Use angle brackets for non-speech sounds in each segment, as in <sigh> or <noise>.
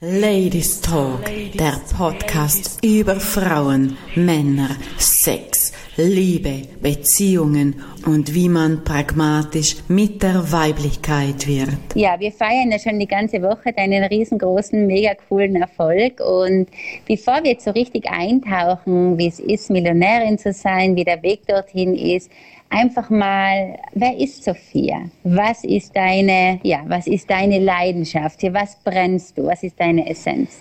Ladies Talk, der Podcast über Frauen, Männer, Sex, Liebe, Beziehungen und wie man pragmatisch mit der Weiblichkeit wird. Ja, wir feiern ja schon die ganze Woche deinen riesengroßen, mega coolen Erfolg. Und bevor wir jetzt so richtig eintauchen, wie es ist, Millionärin zu sein, wie der Weg dorthin ist, einfach mal, wer ist Sophia? Was ist deine, ja, was ist deine Leidenschaft? Was brennst du? Was ist deine Essenz?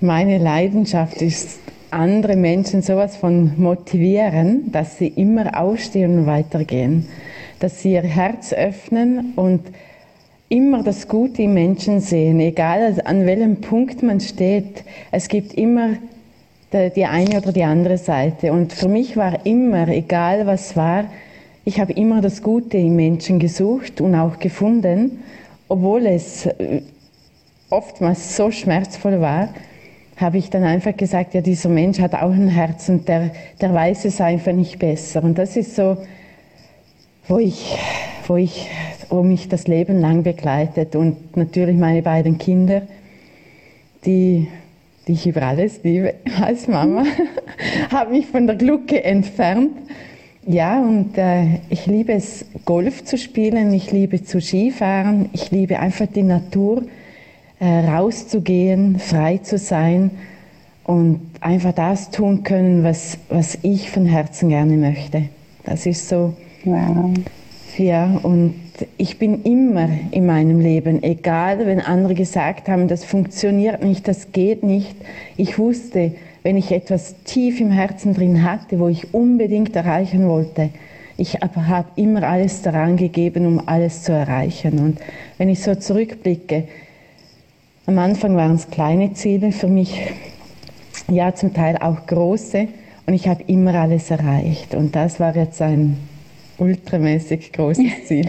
Meine Leidenschaft ist, andere Menschen sowas von motivieren, dass sie immer aufstehen und weitergehen, dass sie ihr Herz öffnen und immer das Gute im Menschen sehen, egal an welchem Punkt man steht. Es gibt immer die eine oder die andere Seite. Und für mich war immer, egal was war, ich habe immer das Gute im Menschen gesucht und auch gefunden, obwohl es äh, oftmals so schmerzvoll war, habe ich dann einfach gesagt, ja, dieser Mensch hat auch ein Herz und der, der weiß es einfach nicht besser. Und das ist so, wo ich, wo ich, wo mich das Leben lang begleitet und natürlich meine beiden Kinder, die die ich über alles liebe als Mama, <laughs> habe mich von der Glucke entfernt. Ja, und äh, ich liebe es, Golf zu spielen, ich liebe zu Skifahren, ich liebe einfach die Natur, äh, rauszugehen, frei zu sein und einfach das tun können, was, was ich von Herzen gerne möchte. Das ist so. Wow. Ja, und ich bin immer in meinem Leben, egal wenn andere gesagt haben, das funktioniert nicht, das geht nicht. Ich wusste, wenn ich etwas tief im Herzen drin hatte, wo ich unbedingt erreichen wollte, ich habe immer alles daran gegeben, um alles zu erreichen. Und wenn ich so zurückblicke, am Anfang waren es kleine Ziele für mich, ja zum Teil auch große, und ich habe immer alles erreicht. Und das war jetzt ein ultramäßig großes Ziel. <laughs>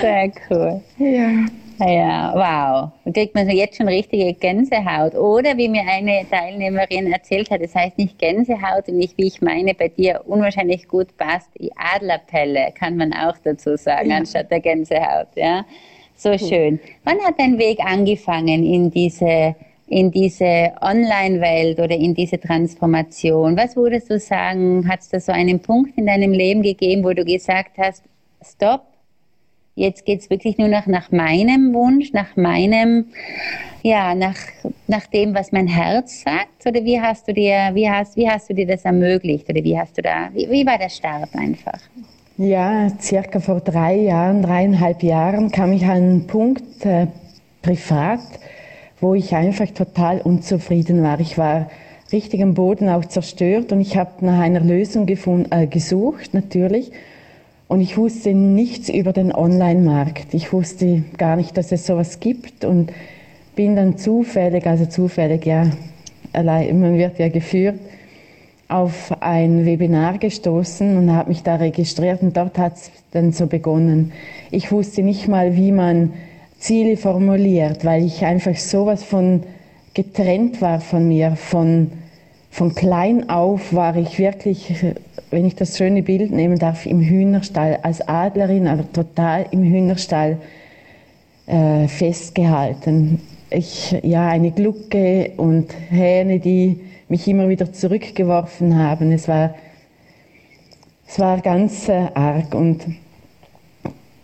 Sehr cool. Ja. Ja, wow. Da kriegt man jetzt schon richtige Gänsehaut. Oder wie mir eine Teilnehmerin erzählt hat, das heißt nicht Gänsehaut und nicht, wie ich meine, bei dir unwahrscheinlich gut passt, die Adlerpelle, kann man auch dazu sagen, ja. anstatt der Gänsehaut. Ja, so schön. Wann hat dein Weg angefangen in diese in diese Online-Welt oder in diese Transformation? Was würdest du sagen, hat es da so einen Punkt in deinem Leben gegeben, wo du gesagt hast, stopp, jetzt geht es wirklich nur noch nach meinem Wunsch, nach meinem, ja, nach, nach dem, was mein Herz sagt? Oder wie hast du dir, wie hast, wie hast du dir das ermöglicht? Oder wie hast du da, wie, wie war der Start einfach? Ja, circa vor drei Jahren, dreieinhalb Jahren kam ich an einen Punkt äh, privat, wo ich einfach total unzufrieden war. Ich war richtig am Boden auch zerstört und ich habe nach einer Lösung äh, gesucht natürlich. Und ich wusste nichts über den Online-Markt. Ich wusste gar nicht, dass es sowas gibt und bin dann zufällig, also zufällig, ja, allein, man wird ja geführt, auf ein Webinar gestoßen und habe mich da registriert und dort hat es dann so begonnen. Ich wusste nicht mal, wie man Ziele formuliert, weil ich einfach sowas von getrennt war von mir. Von, von klein auf war ich wirklich, wenn ich das schöne Bild nehmen darf, im Hühnerstall, als Adlerin, aber total im Hühnerstall äh, festgehalten. Ich, ja, eine Glucke und Hähne, die mich immer wieder zurückgeworfen haben. Es war, es war ganz äh, arg und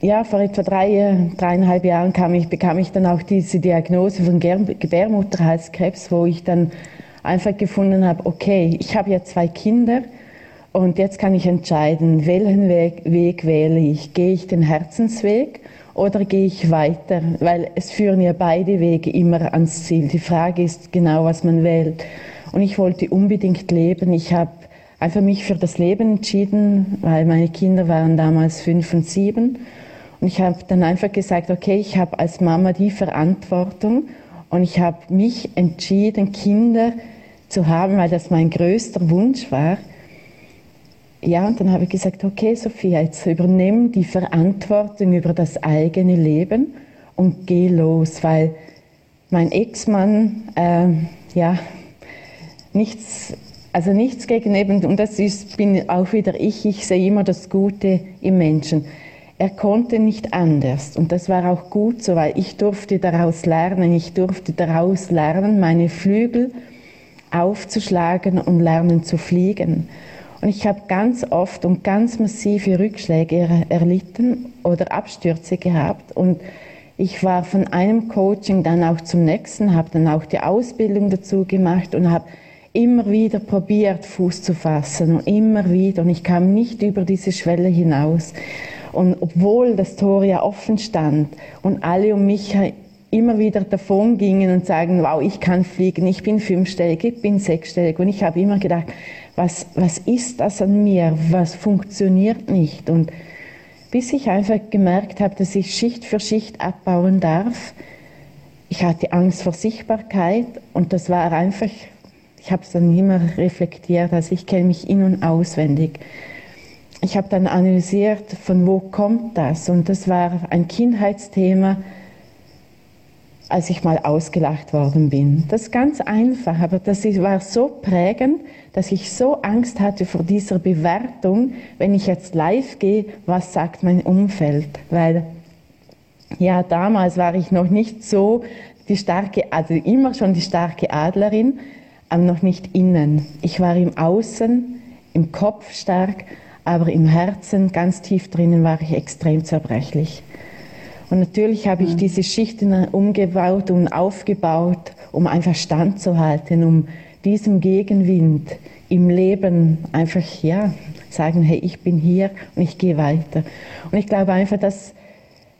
ja, vor etwa drei, dreieinhalb Jahren kam ich, bekam ich dann auch diese Diagnose von Gebärmutterhalskrebs, wo ich dann einfach gefunden habe, okay, ich habe ja zwei Kinder und jetzt kann ich entscheiden, welchen Weg, Weg wähle ich. Gehe ich den Herzensweg oder gehe ich weiter? Weil es führen ja beide Wege immer ans Ziel. Die Frage ist genau, was man wählt. Und ich wollte unbedingt leben. Ich habe einfach mich für das Leben entschieden, weil meine Kinder waren damals fünf und sieben. Und ich habe dann einfach gesagt, okay, ich habe als Mama die Verantwortung und ich habe mich entschieden, Kinder zu haben, weil das mein größter Wunsch war. Ja, und dann habe ich gesagt, okay, Sophia, jetzt übernimm die Verantwortung über das eigene Leben und geh los, weil mein Ex-Mann, äh, ja, nichts, also nichts gegen eben, und das ist, bin auch wieder ich, ich sehe immer das Gute im Menschen er konnte nicht anders. Und das war auch gut so, weil ich durfte daraus lernen. Ich durfte daraus lernen, meine Flügel aufzuschlagen und lernen zu fliegen. Und ich habe ganz oft und ganz massive Rückschläge erlitten oder Abstürze gehabt. Und ich war von einem Coaching dann auch zum nächsten, habe dann auch die Ausbildung dazu gemacht und habe immer wieder probiert, Fuß zu fassen und immer wieder. Und ich kam nicht über diese Schwelle hinaus. Und obwohl das Tor ja offen stand und alle um mich immer wieder davon gingen und sagen, wow, ich kann fliegen, ich bin fünfstellig, ich bin sechsstellig. Und ich habe immer gedacht, was, was ist das an mir? Was funktioniert nicht? Und bis ich einfach gemerkt habe, dass ich Schicht für Schicht abbauen darf. Ich hatte Angst vor Sichtbarkeit und das war einfach, ich habe es dann immer reflektiert, also ich kenne mich in- und auswendig. Ich habe dann analysiert, von wo kommt das und das war ein Kindheitsthema, als ich mal ausgelacht worden bin. Das ist ganz einfach, aber das war so prägend, dass ich so Angst hatte vor dieser Bewertung, wenn ich jetzt live gehe, was sagt mein Umfeld? Weil ja, damals war ich noch nicht so die starke, also immer schon die starke Adlerin, noch nicht innen. Ich war im Außen, im Kopf stark, aber im Herzen, ganz tief drinnen, war ich extrem zerbrechlich. Und natürlich habe ich mhm. diese Schichten umgebaut und aufgebaut, um einfach standzuhalten, um diesem Gegenwind im Leben einfach, ja, sagen, hey, ich bin hier und ich gehe weiter. Und ich glaube einfach, dass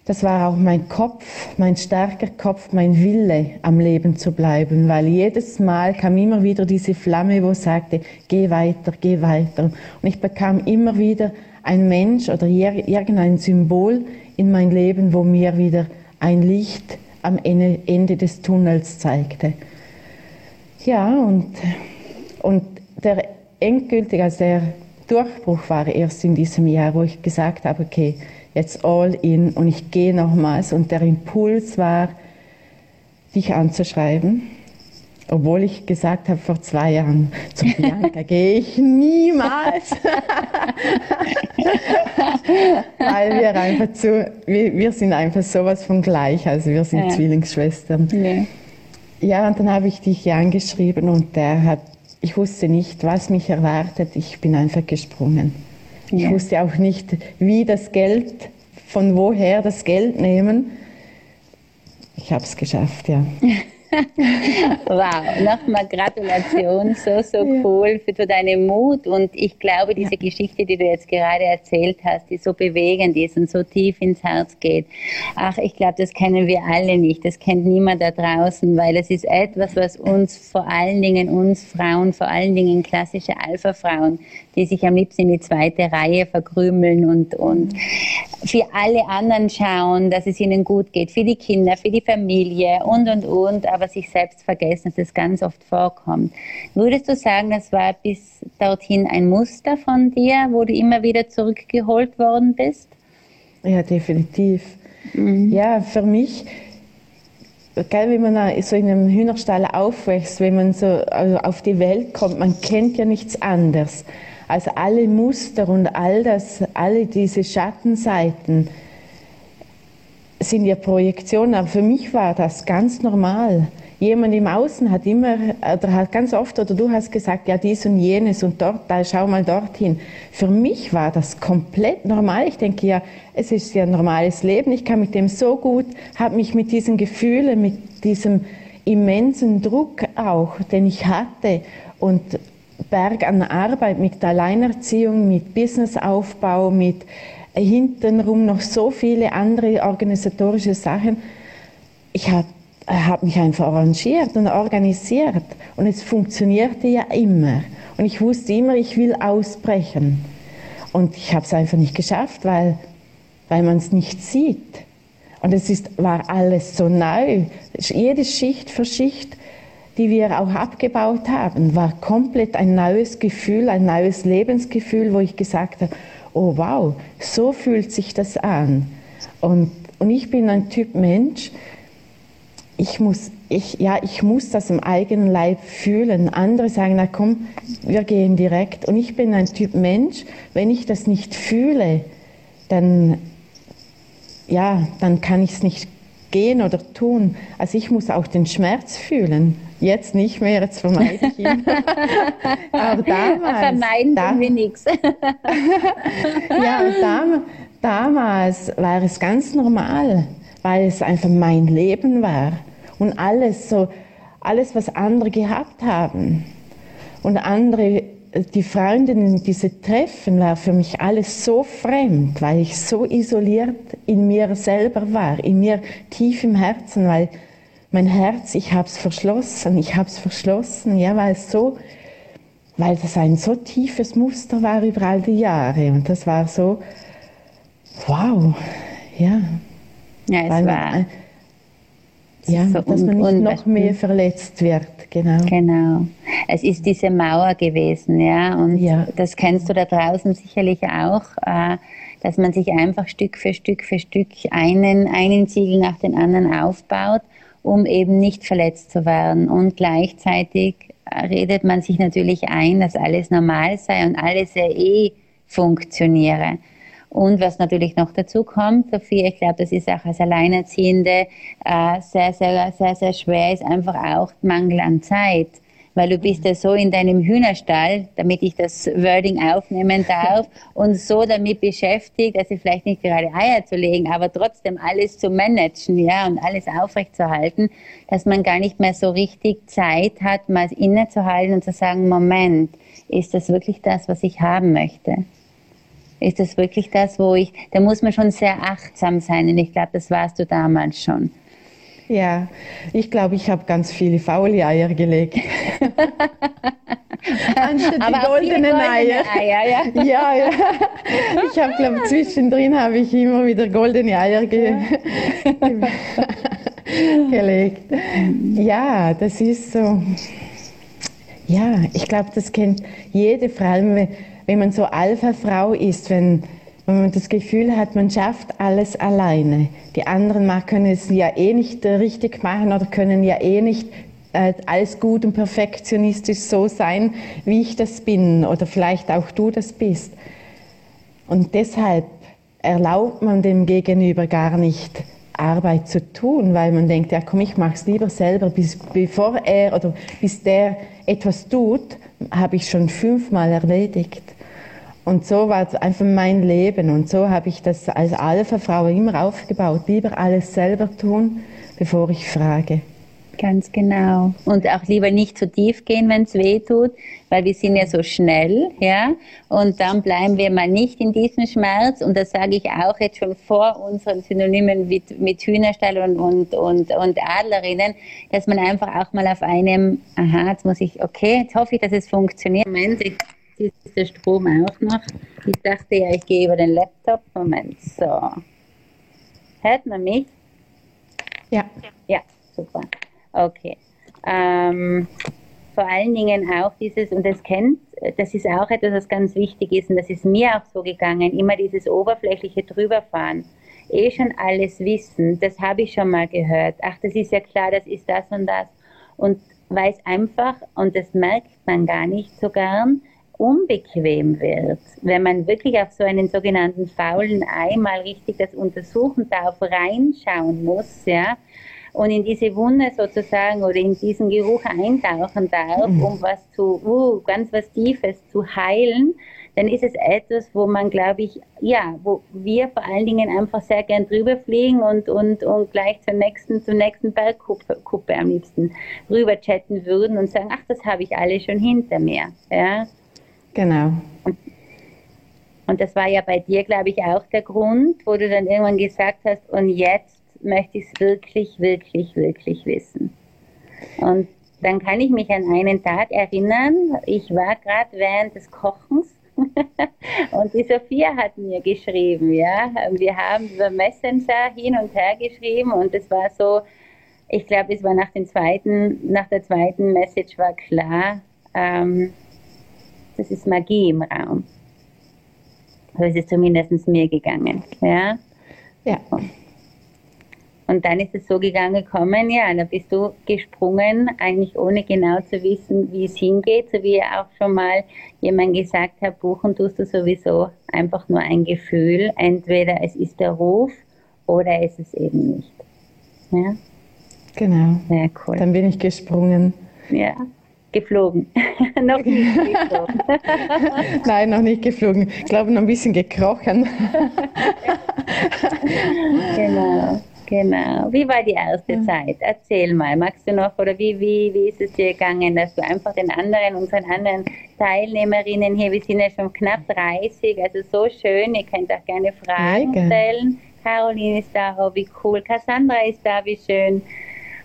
das war auch mein Kopf, mein starker Kopf, mein Wille, am Leben zu bleiben, weil jedes Mal kam immer wieder diese Flamme, wo sagte, geh weiter, geh weiter. Und ich bekam immer wieder ein Mensch oder irgendein Symbol in mein Leben, wo mir wieder ein Licht am Ende des Tunnels zeigte. Ja, und, und der endgültige, also der Durchbruch war erst in diesem Jahr, wo ich gesagt habe, okay, jetzt all in und ich gehe nochmals. Und der Impuls war, dich anzuschreiben obwohl ich gesagt habe vor zwei Jahren, zu Bianca <laughs> gehe ich niemals. <laughs> Weil wir einfach zu, wir, wir, sind einfach sowas von gleich, also wir sind ja. Zwillingsschwestern. Ja. ja, und dann habe ich dich angeschrieben und der hat, ich wusste nicht, was mich erwartet, ich bin einfach gesprungen. Ja. Ich wusste auch nicht, wie das Geld, von woher das Geld nehmen. Ich habe es geschafft, ja. <laughs> <laughs> wow, nochmal Gratulation, so, so cool für deinen Mut. Und ich glaube, diese. Geschichte, die du jetzt gerade erzählt hast, die so bewegend ist und so tief ins Herz geht, ach, ich glaube, das kennen wir alle nicht. Das kennt niemand da draußen, weil es ist etwas, was uns vor allen Dingen, uns Frauen, vor allen Dingen klassische Alpha-Frauen, die sich am liebsten in die zweite Reihe verkrümeln und, und für alle anderen schauen, dass es ihnen gut geht, für die Kinder, für die Familie und, und, und, aber sich selbst vergessen, dass das ganz oft vorkommt. Würdest du sagen, das war bis dorthin ein Muster von dir, wo du immer wieder zurückgeholt worden bist? Ja, definitiv. Mhm. Ja, für mich, gell, wenn man so in einem Hühnerstall aufwächst, wenn man so also auf die Welt kommt, man kennt ja nichts anderes. Also alle Muster und all das, alle diese Schattenseiten sind ja Projektionen, aber für mich war das ganz normal. Jemand im Außen hat immer, oder hat ganz oft, oder du hast gesagt, ja dies und jenes und dort, da schau mal dorthin. Für mich war das komplett normal. Ich denke ja, es ist ja ein normales Leben. Ich kann mit dem so gut, habe mich mit diesen Gefühlen, mit diesem immensen Druck auch, den ich hatte und Berg an Arbeit mit Alleinerziehung, mit Businessaufbau, mit hintenrum noch so viele andere organisatorische Sachen. Ich habe hab mich einfach arrangiert und organisiert und es funktionierte ja immer. Und ich wusste immer, ich will ausbrechen. Und ich habe es einfach nicht geschafft, weil, weil man es nicht sieht. Und es ist, war alles so neu. Jede Schicht für Schicht die wir auch abgebaut haben, war komplett ein neues Gefühl, ein neues Lebensgefühl, wo ich gesagt habe, oh wow, so fühlt sich das an. Und, und ich bin ein Typ Mensch, ich muss, ich, ja, ich muss das im eigenen Leib fühlen. Andere sagen, na komm, wir gehen direkt. Und ich bin ein Typ Mensch, wenn ich das nicht fühle, dann, ja, dann kann ich es nicht gehen oder tun. Also ich muss auch den Schmerz fühlen. Jetzt nicht mehr, jetzt vermeide ich ihn. <laughs> Aber damals. Vermeiden da, wir nichts. <laughs> ja, dam, damals war es ganz normal, weil es einfach mein Leben war. Und alles so, alles, was andere gehabt haben. Und andere die Freundinnen, diese Treffen war für mich alles so fremd, weil ich so isoliert in mir selber war, in mir tief im Herzen, weil mein Herz, ich habe es verschlossen, ich habe es verschlossen, ja, weil es so, weil das ein so tiefes Muster war über all die Jahre und das war so, wow, ja. Ja, es weil war. Man, ja, dass man nicht noch mehr verletzt wird, genau. Genau. Es ist diese Mauer gewesen, ja, und ja. das kennst du da draußen sicherlich auch, äh, dass man sich einfach Stück für Stück für Stück einen, einen Ziegel nach den anderen aufbaut, um eben nicht verletzt zu werden. Und gleichzeitig redet man sich natürlich ein, dass alles normal sei und alles ja eh funktioniere. Und was natürlich noch dazu kommt, Sophie, ich glaube, das ist auch als Alleinerziehende äh, sehr, sehr, sehr, sehr schwer, ist einfach auch Mangel an Zeit. Weil du bist ja so in deinem Hühnerstall, damit ich das Wording aufnehmen darf, <laughs> und so damit beschäftigt, also vielleicht nicht gerade Eier zu legen, aber trotzdem alles zu managen, ja, und alles aufrechtzuerhalten, dass man gar nicht mehr so richtig Zeit hat, mal innezuhalten und zu sagen, Moment, ist das wirklich das, was ich haben möchte? Ist das wirklich das, wo ich, da muss man schon sehr achtsam sein und ich glaube, das warst du damals schon. Ja, ich glaube, ich habe ganz viele faule Eier gelegt. <laughs> Anstatt die goldenen Eier. Eier ja. ja, <laughs> ja. Ich habe, glaube zwischendrin habe ich immer wieder goldene Eier ge <laughs> gelegt. Ja, das ist so. Ja, ich glaube, das kennt jede Frau wenn man so Alpha-Frau ist, wenn, wenn man das Gefühl hat, man schafft alles alleine. Die anderen können es ja eh nicht richtig machen oder können ja eh nicht äh, alles gut und perfektionistisch so sein, wie ich das bin oder vielleicht auch du das bist. Und deshalb erlaubt man dem Gegenüber gar nicht, Arbeit zu tun, weil man denkt, ja komm, ich mache es lieber selber, bis, bevor er oder bis der etwas tut, habe ich schon fünfmal erledigt. Und so war es einfach mein Leben. Und so habe ich das als Alpha-Frau immer aufgebaut. Lieber alles selber tun, bevor ich frage. Ganz genau. Und auch lieber nicht zu tief gehen, wenn es weh tut, weil wir sind ja so schnell, ja. Und dann bleiben wir mal nicht in diesem Schmerz. Und das sage ich auch jetzt schon vor unseren Synonymen mit, mit Hühnerstall und, und, und, und Adlerinnen, dass man einfach auch mal auf einem, aha, jetzt muss ich, okay, jetzt hoffe ich, dass es funktioniert. Moment, ich ist der Strom auch noch. Ich dachte ja, ich gehe über den Laptop. Moment, so. Hört man mich? Ja. Ja, super. Okay. Ähm, vor allen Dingen auch dieses, und das kennt, das ist auch etwas, was ganz wichtig ist, und das ist mir auch so gegangen, immer dieses oberflächliche Drüberfahren. Eh schon alles wissen, das habe ich schon mal gehört. Ach, das ist ja klar, das ist das und das. Und weiß einfach, und das merkt man gar nicht so gern, unbequem wird, wenn man wirklich auf so einen sogenannten faulen Ei mal richtig das untersuchen darf, reinschauen muss, ja, und in diese Wunde sozusagen oder in diesen Geruch eintauchen darf, mhm. um was zu, uh, ganz was Tiefes zu heilen, dann ist es etwas, wo man, glaube ich, ja, wo wir vor allen Dingen einfach sehr gern drüber fliegen und, und, und gleich zur nächsten, zur nächsten Bergkuppe am liebsten rüber chatten würden und sagen, ach, das habe ich alles schon hinter mir, ja. Genau. Und, das war ja bei dir, glaube ich, auch der Grund, wo du dann irgendwann gesagt hast, und jetzt möchte ich es wirklich, wirklich, wirklich wissen. Und dann kann ich mich an einen Tag erinnern, ich war gerade während des Kochens <laughs> und die Sophia hat mir geschrieben, ja. Wir haben über Messenger hin und her geschrieben und es war so, ich glaube, es war nach, zweiten, nach der zweiten Message war klar, ähm, das ist Magie im Raum. So ist es zumindest mir gegangen. Ja. ja. Und dann ist es so gegangen gekommen, ja, da bist du gesprungen, eigentlich ohne genau zu wissen, wie es hingeht, so wie auch schon mal jemand gesagt hat, buchen tust du sowieso einfach nur ein Gefühl. Entweder es ist der Ruf oder ist es eben nicht. Ja? Genau. Ja, cool. Dann bin ich gesprungen. Ja, geflogen. <laughs> noch nicht geflogen. <laughs> Nein, noch nicht geflogen. Ich glaube, noch ein bisschen gekrochen. <laughs> genau. Genau. Wie war die erste ja. Zeit? Erzähl mal. Magst du noch oder wie, wie, wie ist es dir gegangen, dass du einfach den anderen, unseren anderen Teilnehmerinnen hier, wir sind ja schon knapp 30, also so schön, ihr könnt auch gerne Fragen Mega. stellen. Caroline ist da, oh, wie cool. Cassandra ist da, wie schön.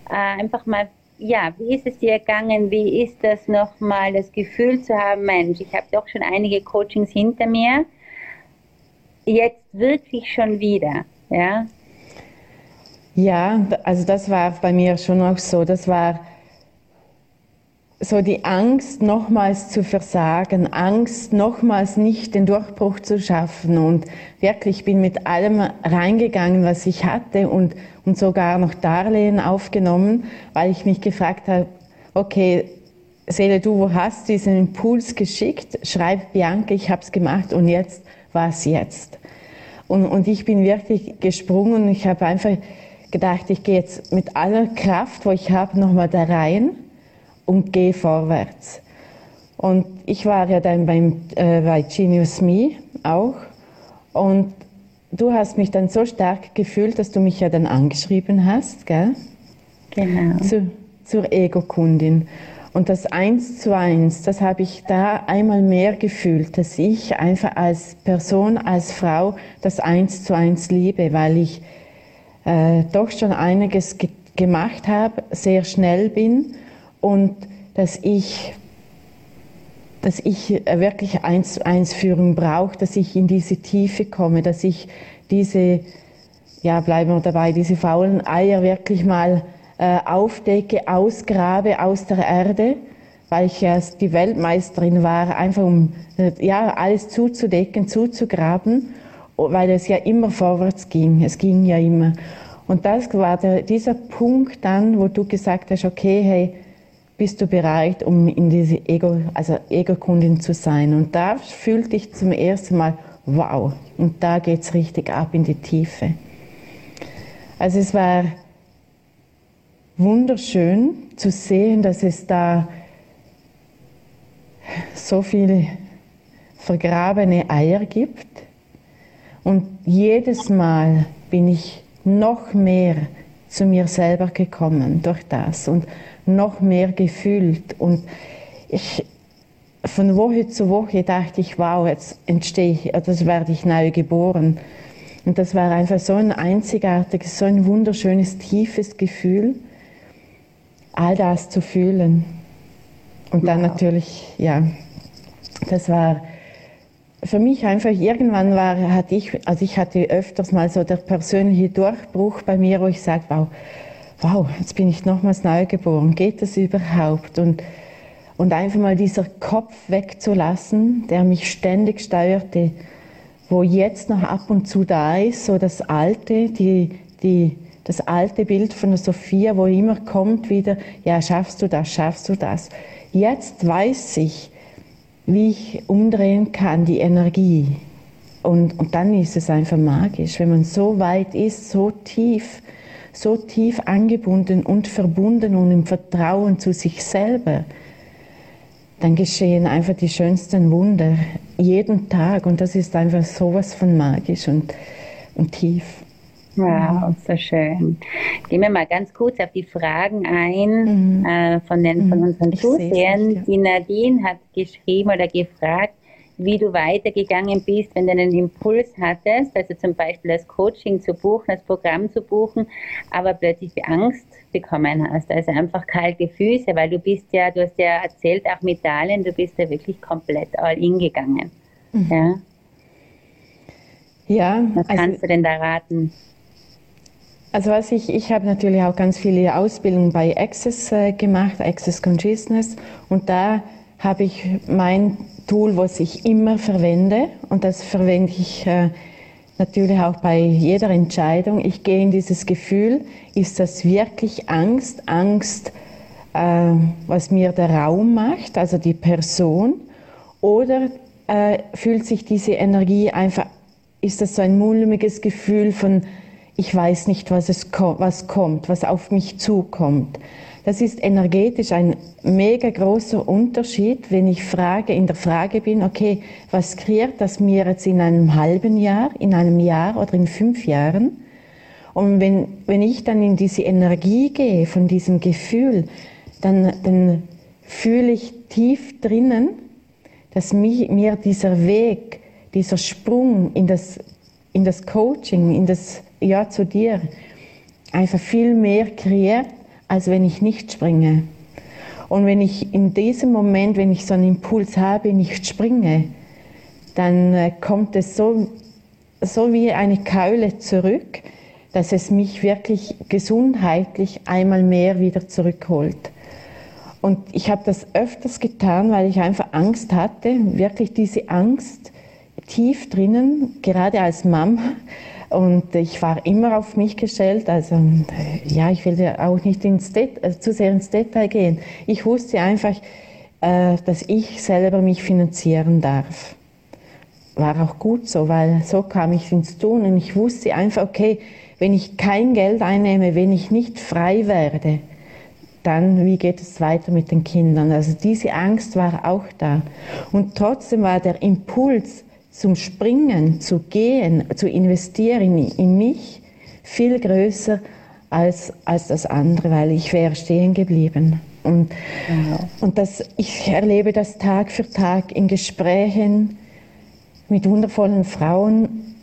Äh, einfach mal, ja, wie ist es dir gegangen? Wie ist das nochmal, das Gefühl zu haben, Mensch, ich habe doch schon einige Coachings hinter mir. Jetzt wirklich schon wieder, ja? Ja, also das war bei mir schon auch so. Das war so die Angst, nochmals zu versagen, Angst, nochmals nicht den Durchbruch zu schaffen. Und wirklich bin mit allem reingegangen, was ich hatte und, und sogar noch Darlehen aufgenommen, weil ich mich gefragt habe, okay, Seele, du, wo hast diesen Impuls geschickt? Schreib Bianca, ich habe es gemacht und jetzt, was jetzt? Und, und ich bin wirklich gesprungen und ich habe einfach gedacht, ich gehe jetzt mit aller Kraft, wo ich habe, nochmal da rein und gehe vorwärts. Und ich war ja dann beim, äh, bei Genius Me auch. Und du hast mich dann so stark gefühlt, dass du mich ja dann angeschrieben hast, gell? Genau. Zu, zur Ego-Kundin. Und das Eins zu Eins, das habe ich da einmal mehr gefühlt, dass ich einfach als Person, als Frau das Eins zu Eins liebe, weil ich äh, doch schon einiges ge gemacht habe, sehr schnell bin und dass ich dass ich wirklich eins zu eins Führung brauche, dass ich in diese Tiefe komme, dass ich diese, ja, bleiben wir dabei, diese faulen Eier wirklich mal äh, aufdecke, ausgrabe aus der Erde, weil ich ja die Weltmeisterin war, einfach um äh, ja, alles zuzudecken, zuzugraben, weil es ja immer vorwärts ging. Es ging ja immer. Und das war der, dieser Punkt dann, wo du gesagt hast, okay, hey, bist du bereit, um in diese Ego, also Ego-Kundin zu sein? Und da fühlte ich zum ersten Mal, wow, und da geht es richtig ab in die Tiefe. Also es war wunderschön zu sehen, dass es da so viele vergrabene Eier gibt. Und jedes Mal bin ich noch mehr zu mir selber gekommen durch das und noch mehr gefühlt. Und ich, von Woche zu Woche dachte ich, wow, jetzt entstehe ich, das werde ich neu geboren. Und das war einfach so ein einzigartiges, so ein wunderschönes, tiefes Gefühl, all das zu fühlen. Und dann wow. natürlich, ja, das war für mich einfach irgendwann war, hatte ich, also ich hatte öfters mal so der persönliche Durchbruch bei mir, wo ich sage, wow, wow, jetzt bin ich nochmals neu geboren, geht das überhaupt? Und, und einfach mal dieser Kopf wegzulassen, der mich ständig steuerte, wo jetzt noch ab und zu da ist, so das alte, die, die, das alte Bild von der Sophia, wo immer kommt wieder, ja, schaffst du das, schaffst du das. Jetzt weiß ich, wie ich umdrehen kann, die Energie. Und, und dann ist es einfach magisch, wenn man so weit ist, so tief, so tief angebunden und verbunden und im Vertrauen zu sich selber, dann geschehen einfach die schönsten Wunder jeden Tag und das ist einfach sowas von magisch und, und tief. Wow, so schön. Gehen wir mal ganz kurz auf die Fragen ein mhm. äh, von, den, von mhm. unseren Zusehern. Die Nadine hat geschrieben oder gefragt, wie du weitergegangen bist, wenn du einen Impuls hattest, also zum Beispiel das Coaching zu buchen, das Programm zu buchen, aber plötzlich Angst bekommen hast, also einfach kalte Füße, weil du bist ja, du hast ja erzählt, auch mit Darlehen, du bist ja wirklich komplett all in gegangen. Mhm. Ja. Ja. Was also, kannst du denn da raten? Also was ich, ich habe natürlich auch ganz viele Ausbildungen bei Access äh, gemacht, Access Consciousness, und da habe ich mein Tool, was ich immer verwende, und das verwende ich äh, natürlich auch bei jeder Entscheidung. Ich gehe in dieses Gefühl, ist das wirklich Angst, Angst, äh, was mir der Raum macht, also die Person, oder äh, fühlt sich diese Energie einfach, ist das so ein mulmiges Gefühl von ich weiß nicht, was, es was kommt, was auf mich zukommt. Das ist energetisch ein mega großer Unterschied, wenn ich frage, in der Frage bin, okay, was kreiert das mir jetzt in einem halben Jahr, in einem Jahr oder in fünf Jahren? Und wenn, wenn ich dann in diese Energie gehe, von diesem Gefühl, dann, dann fühle ich tief drinnen, dass mich, mir dieser Weg, dieser Sprung in das, in das Coaching, in das Ja zu dir, einfach viel mehr kreiert, als wenn ich nicht springe. Und wenn ich in diesem Moment, wenn ich so einen Impuls habe, nicht springe, dann äh, kommt es so, so wie eine Keule zurück, dass es mich wirklich gesundheitlich einmal mehr wieder zurückholt. Und ich habe das öfters getan, weil ich einfach Angst hatte, wirklich diese Angst tief drinnen, gerade als Mama. Und ich war immer auf mich gestellt. Also, ja, ich will ja auch nicht ins also zu sehr ins Detail gehen. Ich wusste einfach, äh, dass ich selber mich finanzieren darf. War auch gut so, weil so kam ich ins Tun und ich wusste einfach, okay, wenn ich kein Geld einnehme, wenn ich nicht frei werde, dann wie geht es weiter mit den Kindern? Also diese Angst war auch da. Und trotzdem war der Impuls zum Springen, zu gehen, zu investieren in, mich viel größer als, als das andere, weil ich wäre stehen geblieben. Und, ja. und das, ich erlebe das Tag für Tag in Gesprächen mit wundervollen Frauen.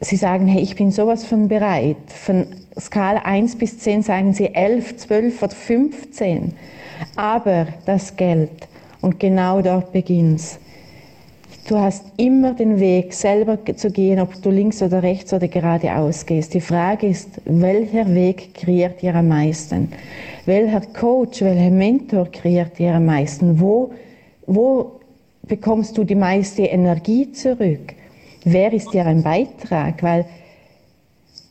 Sie sagen, hey, ich bin sowas von bereit, von Skala 1 bis 10 sagen sie 11, 12 oder 15. Aber das Geld, und genau dort beginnt's. Du hast immer den Weg, selber zu gehen, ob du links oder rechts oder geradeaus gehst. Die Frage ist, welcher Weg kreiert dir am meisten? Welcher Coach, welcher Mentor kreiert dir am meisten? Wo, wo bekommst du die meiste Energie zurück? Wer ist dir ein Beitrag? Weil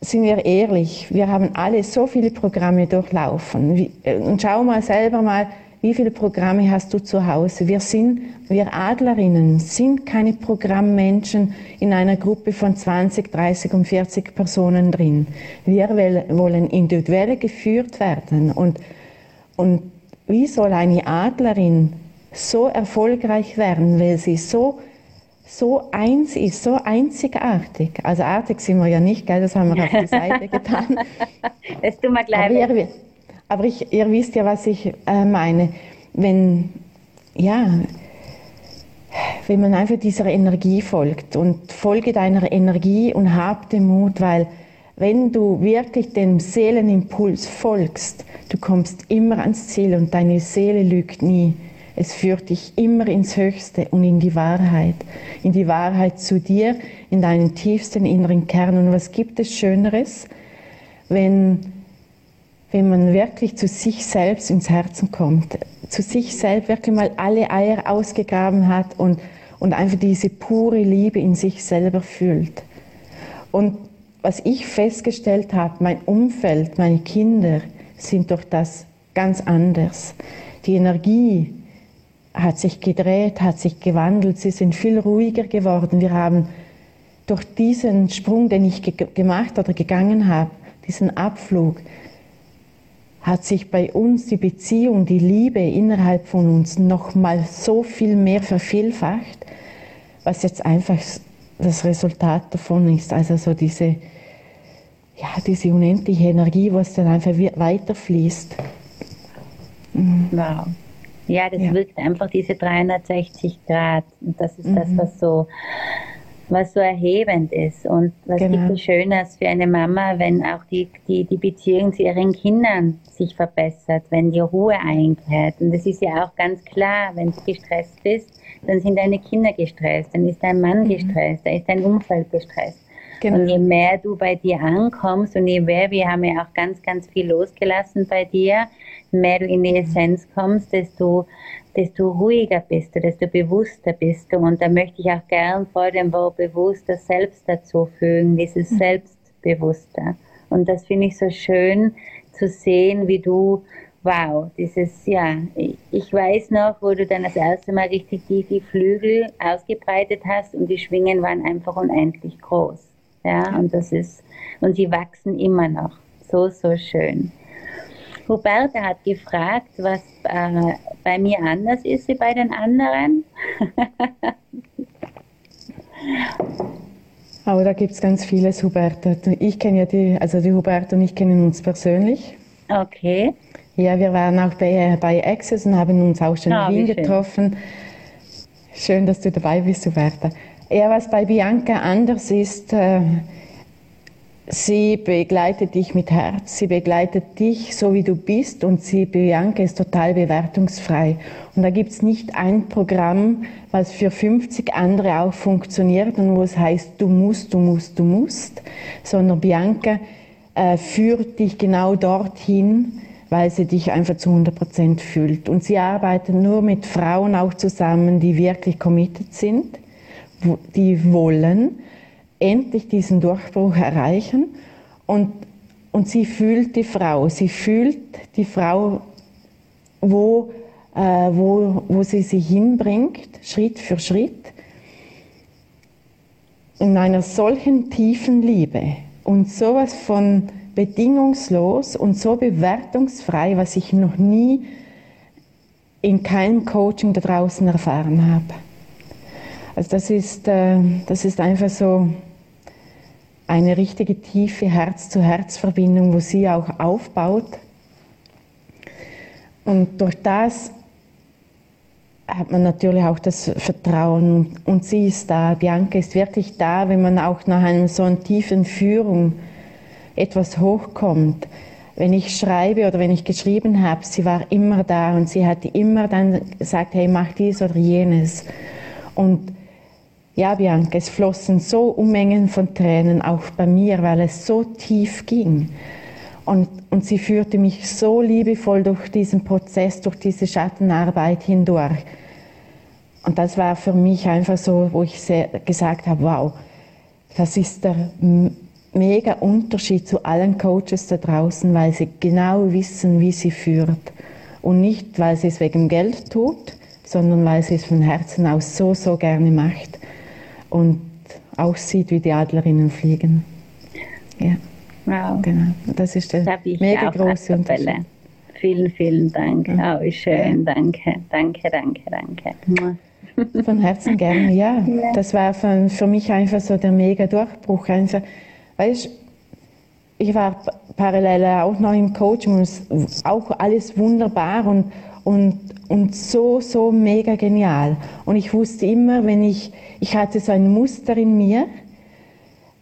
sind wir ehrlich, wir haben alle so viele Programme durchlaufen. Äh, und schau mal selber mal, wie viele Programme hast du zu Hause? Wir sind, wir Adlerinnen sind keine Programmmenschen in einer Gruppe von 20, 30 und 40 Personen drin. Wir wollen individuell geführt werden. Und, und wie soll eine Adlerin so erfolgreich werden, weil sie so so eins ist, so einzigartig. Also artig sind wir ja nicht, gell? das haben wir auf die Seite <laughs> getan. das tun wir gleich. Aber, ich, ihr, wisst ja, was ich äh, meine. Wenn, ja, wenn man einfach dieser Energie folgt und folge deiner Energie und hab den Mut, weil wenn du wirklich dem Seelenimpuls folgst, du kommst immer ans Ziel und deine Seele lügt nie. Es führt dich immer ins Höchste und in die Wahrheit, in die Wahrheit zu dir, in deinen tiefsten inneren Kern. Und was gibt es Schöneres, wenn, wenn man wirklich zu sich selbst ins Herzen kommt, zu sich selbst wirklich mal alle Eier ausgegraben hat und, und einfach diese pure Liebe in sich selber fühlt. Und was ich festgestellt habe, mein Umfeld, meine Kinder sind durch das ganz anders. Die Energie, hat sich gedreht, hat sich gewandelt, sie sind viel ruhiger geworden. Wir haben durch diesen Sprung, den ich ge gemacht oder gegangen habe, diesen Abflug, hat sich bei uns die Beziehung, die Liebe innerhalb von uns noch mal so viel mehr vervielfacht, was jetzt einfach das Resultat davon ist. Also so diese, ja, diese unendliche Energie, was dann einfach weiterfließt. Mhm. Wow. Ja, das ja. wirkt einfach diese 360 Grad. Und das ist mhm. das, was so, was so erhebend ist. Und was genau. gibt es Schönes für eine Mama, wenn auch die, die, die Beziehung zu ihren Kindern sich verbessert, wenn die Ruhe einkehrt. Und das ist ja auch ganz klar, wenn du gestresst bist, dann sind deine Kinder gestresst, dann ist dein Mann mhm. gestresst, dann ist dein Umfeld gestresst. Genau. Und je mehr du bei dir ankommst und je mehr, wir haben ja auch ganz, ganz viel losgelassen bei dir, mehr du in die Essenz kommst, desto, desto ruhiger bist du, desto bewusster bist du. Und da möchte ich auch gern vor dem Wort bewusster selbst dazu fügen, dieses mhm. Selbstbewusster. Und das finde ich so schön zu sehen, wie du wow, dieses, ja, ich weiß noch, wo du dann das erste Mal richtig die Flügel ausgebreitet hast und die Schwingen waren einfach unendlich groß. Ja, und das ist, und sie wachsen immer noch. So, so schön. Huberta hat gefragt, was äh, bei mir anders ist wie bei den anderen. <laughs> Aber da gibt es ganz vieles, Huberta. Ich kenne ja die, also die Huberta und ich kennen uns persönlich. Okay. Ja, wir waren auch bei, bei Access und haben uns auch schon oh, in Wien getroffen. Schön, dass du dabei bist, Huberta. Ja, was bei Bianca anders ist, äh, sie begleitet dich mit Herz, sie begleitet dich so wie du bist und sie, Bianca, ist total bewertungsfrei. Und da gibt es nicht ein Programm, was für 50 andere auch funktioniert und wo es heißt, du musst, du musst, du musst, sondern Bianca äh, führt dich genau dorthin, weil sie dich einfach zu 100 Prozent fühlt. Und sie arbeitet nur mit Frauen auch zusammen, die wirklich committed sind, die wollen endlich diesen Durchbruch erreichen. Und, und sie fühlt die Frau, sie fühlt die Frau, wo, äh, wo, wo sie sich hinbringt, Schritt für Schritt, in einer solchen tiefen Liebe und sowas von bedingungslos und so bewertungsfrei, was ich noch nie in keinem Coaching da draußen erfahren habe. Also das ist, äh, das ist einfach so eine richtige tiefe Herz-zu-Herz-Verbindung, wo sie auch aufbaut. Und durch das hat man natürlich auch das Vertrauen und sie ist da, Bianca ist wirklich da, wenn man auch nach einer so einer tiefen Führung etwas hochkommt. Wenn ich schreibe oder wenn ich geschrieben habe, sie war immer da und sie hat immer dann gesagt, hey, mach dies oder jenes. Und ja, Bianca, es flossen so Unmengen von Tränen auch bei mir, weil es so tief ging. Und, und sie führte mich so liebevoll durch diesen Prozess, durch diese Schattenarbeit hindurch. Und das war für mich einfach so, wo ich gesagt habe, wow, das ist der mega Unterschied zu allen Coaches da draußen, weil sie genau wissen, wie sie führt. Und nicht, weil sie es wegen Geld tut, sondern weil sie es von Herzen aus so, so gerne macht und auch sieht, wie die Adlerinnen fliegen. Ja. Wow. Genau. Das ist der mega große Unterschied. Vielen, vielen Dank. Ja. Oh, schön. Danke, danke, danke, danke. Von Herzen gerne, <laughs> ja. Das war für, für mich einfach so der mega Durchbruch. Einfach, Weißt, ich war parallel auch noch im Coaching und auch alles wunderbar und, und, und so, so mega genial. Und ich wusste immer, wenn ich, ich hatte so ein Muster in mir,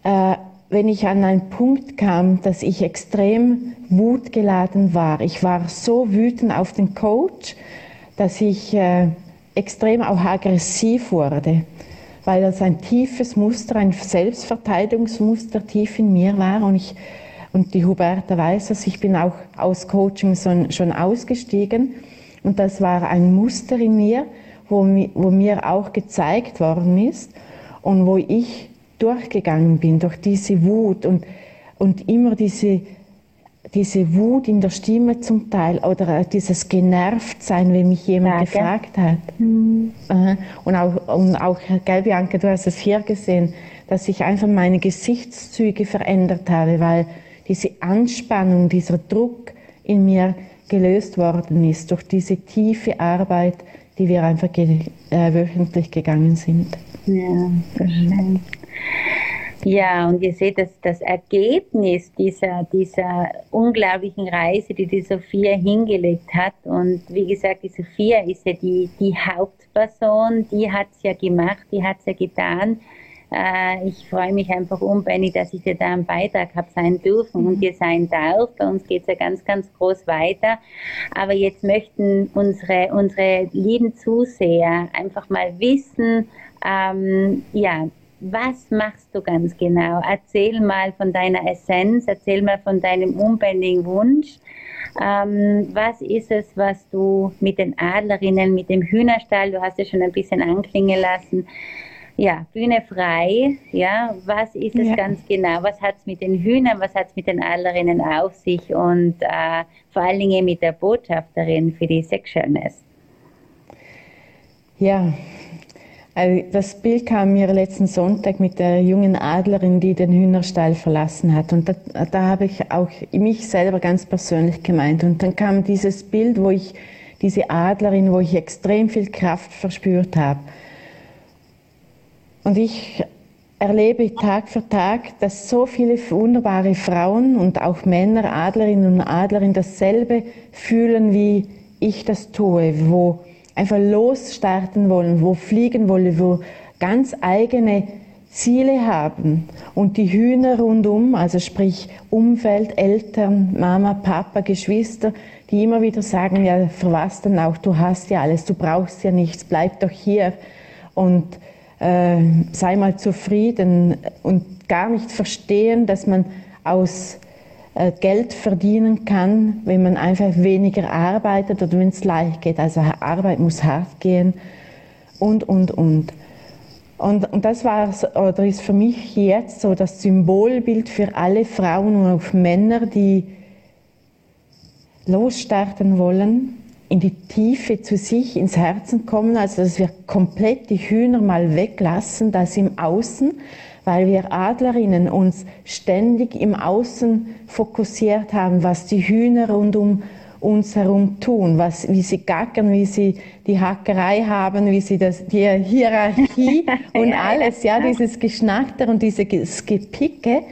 äh, wenn ich an einen Punkt kam, dass ich extrem wutgeladen war. Ich war so wütend auf den Coach, dass ich äh, extrem auch aggressiv wurde weil das ein tiefes Muster, ein Selbstverteidigungsmuster tief in mir war und ich und die Huberta weiß das, ich bin auch aus Coaching schon ausgestiegen und das war ein Muster in mir, wo, wo mir auch gezeigt worden ist und wo ich durchgegangen bin durch diese Wut und, und immer diese diese Wut in der Stimme zum Teil oder dieses Genervtsein, wenn mich jemand Frage. gefragt hat. Mhm. Und auch, und auch, gell, Bianca, du hast es hier gesehen, dass ich einfach meine Gesichtszüge verändert habe, weil diese Anspannung, dieser Druck in mir gelöst worden ist durch diese tiefe Arbeit, die wir einfach ge äh, wöchentlich gegangen sind. Ja, verstehe. Ja, und ihr seht, dass das Ergebnis dieser, dieser unglaublichen Reise, die die Sophia hingelegt hat, und wie gesagt, die Sophia ist ja die, die Hauptperson, die hat es ja gemacht, die hat es ja getan. Äh, ich freue mich einfach unbändig, dass ich dir da einen Beitrag habe sein dürfen und dir sein darf. Bei uns geht es ja ganz, ganz groß weiter. Aber jetzt möchten unsere, unsere lieben Zuseher einfach mal wissen, ähm, ja, was machst du ganz genau? Erzähl mal von deiner Essenz, erzähl mal von deinem unbändigen Wunsch. Ähm, was ist es, was du mit den Adlerinnen, mit dem Hühnerstall, du hast es schon ein bisschen anklingen lassen, ja, Bühne frei, ja, was ist es ja. ganz genau? Was hat es mit den Hühnern, was hat es mit den Adlerinnen auf sich und äh, vor allen Dingen mit der Botschafterin für die Sexualness? Ja, Also das Bild kam mir letzten Sonntag mit der jungen Adlerin, die den Hühnerstall verlassen hat. Und da, da habe ich auch mich selber ganz persönlich gemeint. Und dann kam dieses Bild, wo ich diese Adlerin, wo ich extrem viel Kraft verspürt habe. Und ich erlebe Tag für Tag, dass so viele wunderbare Frauen und auch Männer, Adlerinnen und Adlerinnen dasselbe fühlen, wie ich das tue, wo einfach losstarten wollen, wo fliegen wollen, wo ganz eigene Ziele haben. Und die Hühner rundum, also sprich Umfeld, Eltern, Mama, Papa, Geschwister, die immer wieder sagen, ja, für was denn auch, du hast ja alles, du brauchst ja nichts, bleib doch hier. Und äh, sei mal zufrieden und gar nicht verstehen, dass man aus äh, Geld verdienen kann, wenn man einfach weniger arbeitet oder wenn es leicht geht. Also Arbeit muss hart gehen und, und, und. Und, und das war oder ist für mich jetzt so das Symbolbild für alle Frauen und auch Männer, die losstarten wollen, in die Tiefe zu sich, ins Herzen kommen, also dass wir komplett die Hühner mal weglassen, das im Außen, weil wir Adlerinnen uns ständig im Außen fokussiert haben, was die Hühner rund um uns herum tun, was, wie sie gackern, wie sie die Hackerei haben, wie sie das, die Hierarchie <laughs> und alles, ja, dieses Geschnatter und dieses Gepicke,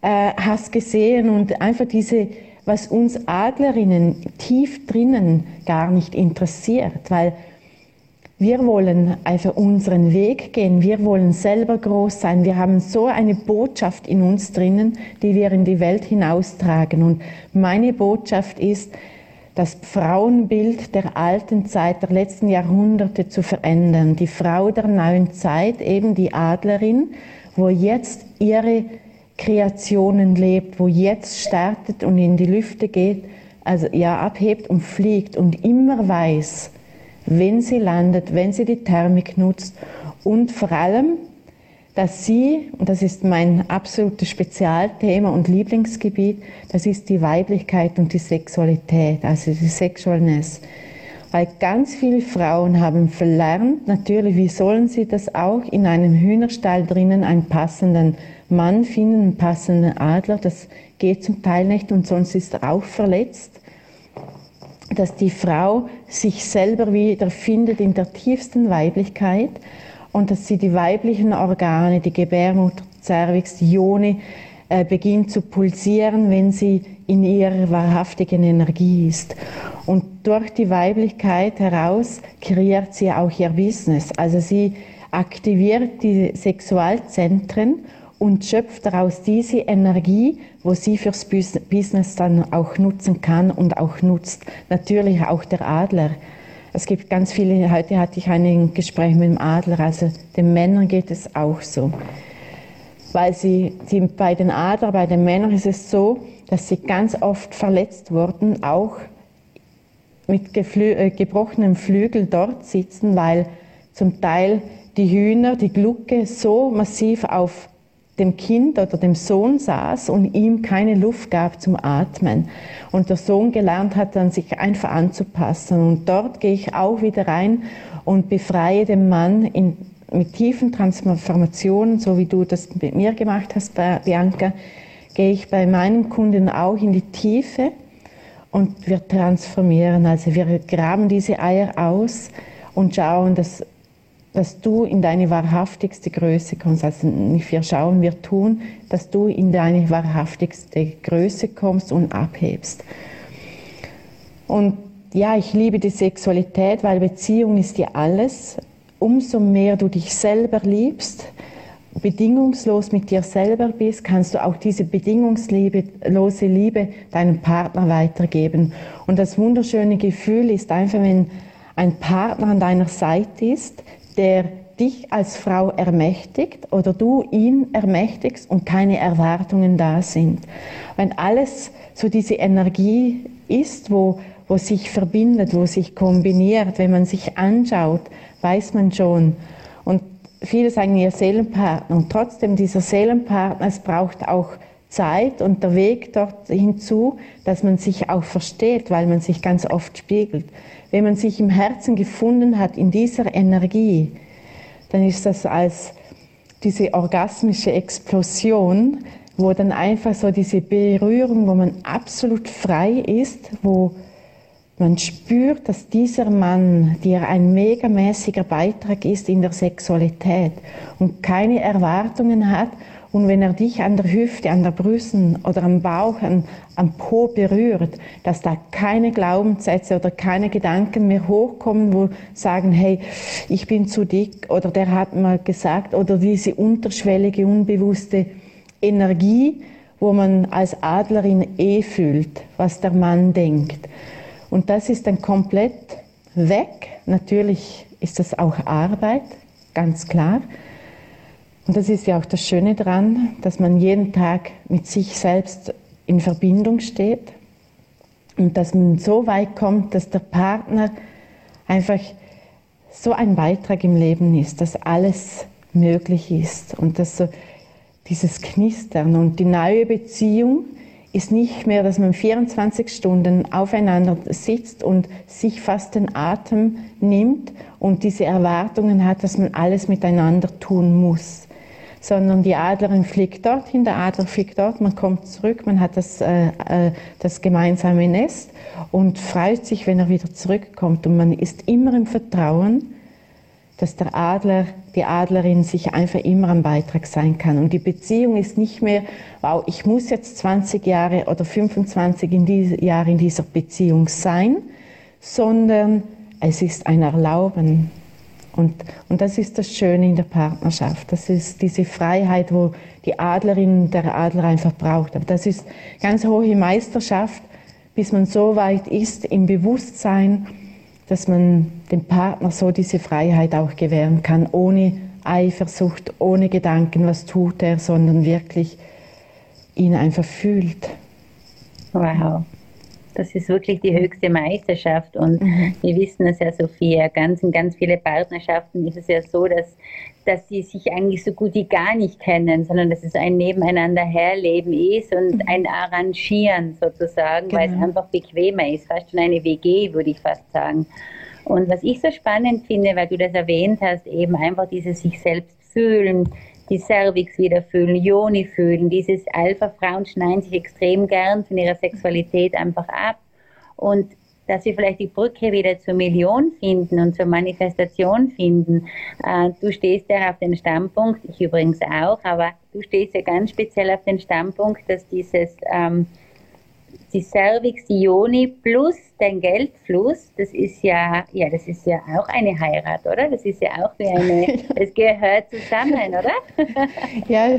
äh, hast gesehen und einfach diese, was uns Adlerinnen tief drinnen gar nicht interessiert, weil wir wollen einfach unseren Weg gehen. Wir wollen selber groß sein. Wir haben so eine Botschaft in uns drinnen, die wir in die Welt hinaustragen. Und meine Botschaft ist, das Frauenbild der alten Zeit, der letzten Jahrhunderte zu verändern. Die Frau der neuen Zeit, eben die Adlerin, wo jetzt ihre Kreationen lebt, wo jetzt startet und in die Lüfte geht, also ja, abhebt und fliegt und immer weiß, wenn sie landet, wenn sie die Thermik nutzt und vor allem, dass sie, und das ist mein absolutes Spezialthema und Lieblingsgebiet, das ist die Weiblichkeit und die Sexualität, also die Sexualness. Weil ganz viele Frauen haben verlernt, natürlich, wie sollen sie das auch in einem Hühnerstall drinnen einen passenden Mann finden, einen passenden Adler, das geht zum Teil nicht und sonst ist er auch verletzt dass die Frau sich selber wiederfindet in der tiefsten Weiblichkeit und dass sie die weiblichen Organe, die Gebärmutter, Cervix, die Ione, äh, beginnt zu pulsieren, wenn sie in ihrer wahrhaftigen Energie ist. Und durch die Weiblichkeit heraus kreiert sie auch ihr Business. Also sie aktiviert die Sexualzentren und schöpft daraus diese Energie, wo sie fürs Business dann auch nutzen kann und auch nutzt. Natürlich auch der Adler. Es gibt ganz viele, heute hatte ich ein Gespräch mit dem Adler, also den Männern geht es auch so. Weil sie, sie bei den Adler, bei den Männern ist es so, dass sie ganz oft verletzt wurden, auch mit geflü äh, gebrochenem Flügel dort sitzen, weil zum Teil die Hühner, die Glucke so massiv auf dem Kind oder dem Sohn saß und ihm keine Luft gab zum Atmen. Und der Sohn gelernt hat dann, sich einfach anzupassen. Und dort gehe ich auch wieder rein und befreie den Mann in, mit tiefen Transformationen, so wie du das mit mir gemacht hast, Bianca, gehe ich bei meinen Kunden auch in die Tiefe und wir transformieren. Also wir graben diese Eier aus und schauen, dass dass du in deine wahrhaftigste Größe kommst. Also wir schauen, wir tun, dass du in deine wahrhaftigste Größe kommst und abhebst. Und ja, ich liebe die Sexualität, weil Beziehung ist ja alles. Umso mehr du dich selber liebst, bedingungslos mit dir selber bist, kannst du auch diese bedingungslose Liebe deinem Partner weitergeben. Und das wunderschöne Gefühl ist einfach, wenn ein Partner an deiner Seite ist, der dich als Frau ermächtigt oder du ihn ermächtigst und keine Erwartungen da sind. Wenn alles so diese Energie ist, wo, wo sich verbindet, wo sich kombiniert, wenn man sich anschaut, weiß man schon. Und viele sagen ihr Seelenpartner und trotzdem dieser Seelenpartner, es braucht auch Zeit und der Weg dort hinzu, dass man sich auch versteht, weil man sich ganz oft spiegelt. Wenn man sich im Herzen gefunden hat, in dieser Energie, dann ist das als diese orgasmische Explosion, wo dann einfach so diese Berührung, wo man absolut frei ist, wo man spürt, dass dieser Mann dir ein megamäßiger Beitrag ist in der Sexualität und keine Erwartungen hat. Und wenn er dich an der Hüfte, an der Brüsten oder am Bauch, an, am Po berührt, dass da keine Glaubenssätze oder keine Gedanken mehr hochkommen, wo sagen, hey, ich bin zu dick oder der hat mal gesagt oder diese unterschwellige, unbewusste Energie, wo man als Adlerin eh fühlt, was der Mann denkt. Und das ist dann komplett weg. Natürlich ist das auch Arbeit, ganz klar. Und das ist ja auch das Schöne daran, dass man jeden Tag mit sich selbst in Verbindung steht und dass man so weit kommt, dass der Partner einfach so ein Beitrag im Leben ist, dass alles möglich ist und dass so dieses Knistern und die neue Beziehung ist nicht mehr, dass man 24 Stunden aufeinander sitzt und sich fast den Atem nimmt und diese Erwartungen hat, dass man alles miteinander tun muss, sondern die Adlerin fliegt dorthin, der Adler fliegt dort, man kommt zurück, man hat das, äh, äh, das gemeinsame Nest und freut sich, wenn er wieder zurückkommt und man ist immer im Vertrauen, dass der Adler, die Adlerin sich einfach immer am Beitrag sein kann. Und die Beziehung ist nicht mehr, wow, ich muss jetzt 20 Jahre oder 25 in diese, Jahre in dieser Beziehung sein, sondern es ist ein Erlauben. Und, und das ist das Schöne in der Partnerschaft. Das ist diese Freiheit, wo die Adlerin, der Adler einfach braucht. Aber das ist ganz hohe Meisterschaft, bis man so weit ist im Bewusstsein, dass man dem Partner so diese Freiheit auch gewähren kann, ohne Eifersucht, ohne Gedanken, was tut er, sondern wirklich ihn einfach fühlt. Wow. Das ist wirklich die höchste Meisterschaft. Und mhm. wir wissen es ja, Sophia, ganz in ganz viele Partnerschaften ist es ja so, dass, dass sie sich eigentlich so gut wie gar nicht kennen, sondern dass es ein Nebeneinander herleben ist und mhm. ein Arrangieren sozusagen, genau. weil es genau. einfach bequemer ist. Fast schon eine WG, würde ich fast sagen. Und was ich so spannend finde, weil du das erwähnt hast, eben einfach dieses sich selbst fühlen, die Cervix wieder fühlen, Joni fühlen. Dieses Alpha-Frauen schneiden sich extrem gern von ihrer Sexualität einfach ab. Und dass wir vielleicht die Brücke wieder zur Million finden und zur Manifestation finden. Äh, du stehst ja auf den Standpunkt, ich übrigens auch, aber du stehst ja ganz speziell auf den Standpunkt, dass dieses ähm, die Cervix, die Ioni plus dein Geldfluss, das ist ja, ja, das ist ja auch eine Heirat, oder? Das ist ja auch wie eine, <laughs> es gehört zusammen, oder? <laughs> ja,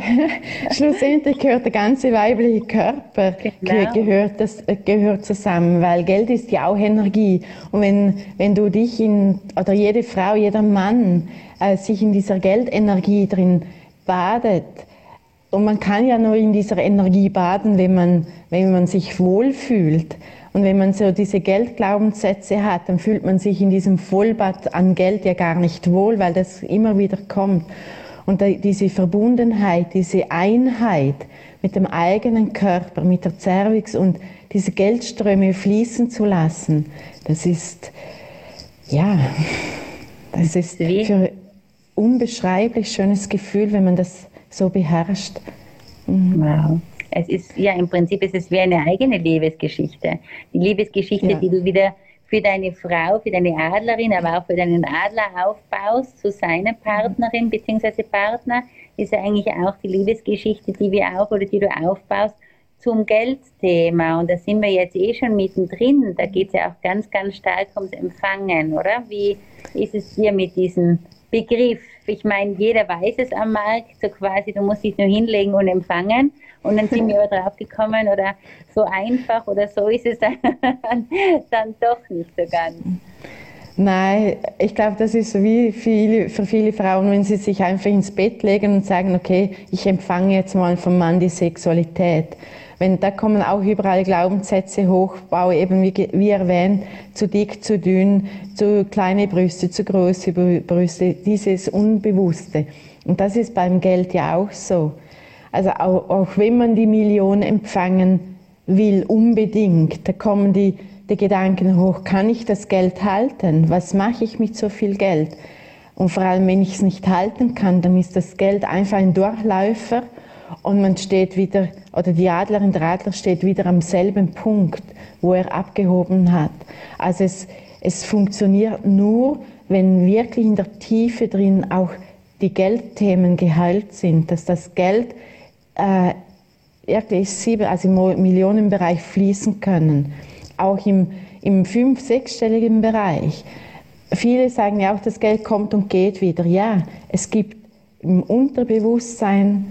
schlussendlich gehört der ganze weibliche Körper genau. gehört, das, gehört zusammen, weil Geld ist ja auch Energie. Und wenn, wenn du dich in, oder jede Frau, jeder Mann äh, sich in dieser Geldenergie drin badet, und man kann ja nur in dieser Energie baden, wenn man, wenn man sich wohlfühlt. Und wenn man so diese Geldglaubenssätze hat, dann fühlt man sich in diesem Vollbad an Geld ja gar nicht wohl, weil das immer wieder kommt. Und diese Verbundenheit, diese Einheit mit dem eigenen Körper, mit der Cervix und diese Geldströme fließen zu lassen, das ist, ja, das ist für ein unbeschreiblich schönes Gefühl, wenn man das so beherrscht. Mhm. Wow. Es ist, ja, im Prinzip ist es wie eine eigene Liebesgeschichte. Die Liebesgeschichte, ja. die du wieder für deine Frau, für deine Adlerin, aber auch für deinen Adler aufbaust, zu seiner Partnerin bzw. Partner, ist ja eigentlich auch die Liebesgeschichte, die wir auch oder die du aufbaust zum Geldthema. Und da sind wir jetzt eh schon mittendrin. Da geht es ja auch ganz, ganz stark ums Empfangen, oder? Wie ist es hier mit diesem Begriff. Ich meine, jeder weiß es am Markt, so quasi, du musst dich nur hinlegen und empfangen. Und dann sind wir aber drauf gekommen, oder so einfach oder so ist es dann, <laughs> dann doch nicht so ganz. Nein, ich glaube, das ist wie viele, für viele Frauen, wenn sie sich einfach ins Bett legen und sagen, okay, ich empfange jetzt mal vom Mann die Sexualität. Wenn, da kommen auch überall Glaubenssätze hoch, Bau eben wie, wie erwähnt, zu dick, zu dünn, zu kleine Brüste, zu große Brüste, dieses Unbewusste. Und das ist beim Geld ja auch so. Also auch, auch wenn man die Million empfangen will, unbedingt, da kommen die, die Gedanken hoch, kann ich das Geld halten? Was mache ich mit so viel Geld? Und vor allem, wenn ich es nicht halten kann, dann ist das Geld einfach ein Durchläufer und man steht wieder, oder die Adlerin, der Adler steht wieder am selben Punkt, wo er abgehoben hat. Also es, es funktioniert nur, wenn wirklich in der Tiefe drin auch die Geldthemen geheilt sind, dass das Geld äh, wirklich sieben, also im Millionenbereich fließen können, auch im, im fünf-, sechsstelligen Bereich. Viele sagen ja auch, das Geld kommt und geht wieder. Ja, es gibt im Unterbewusstsein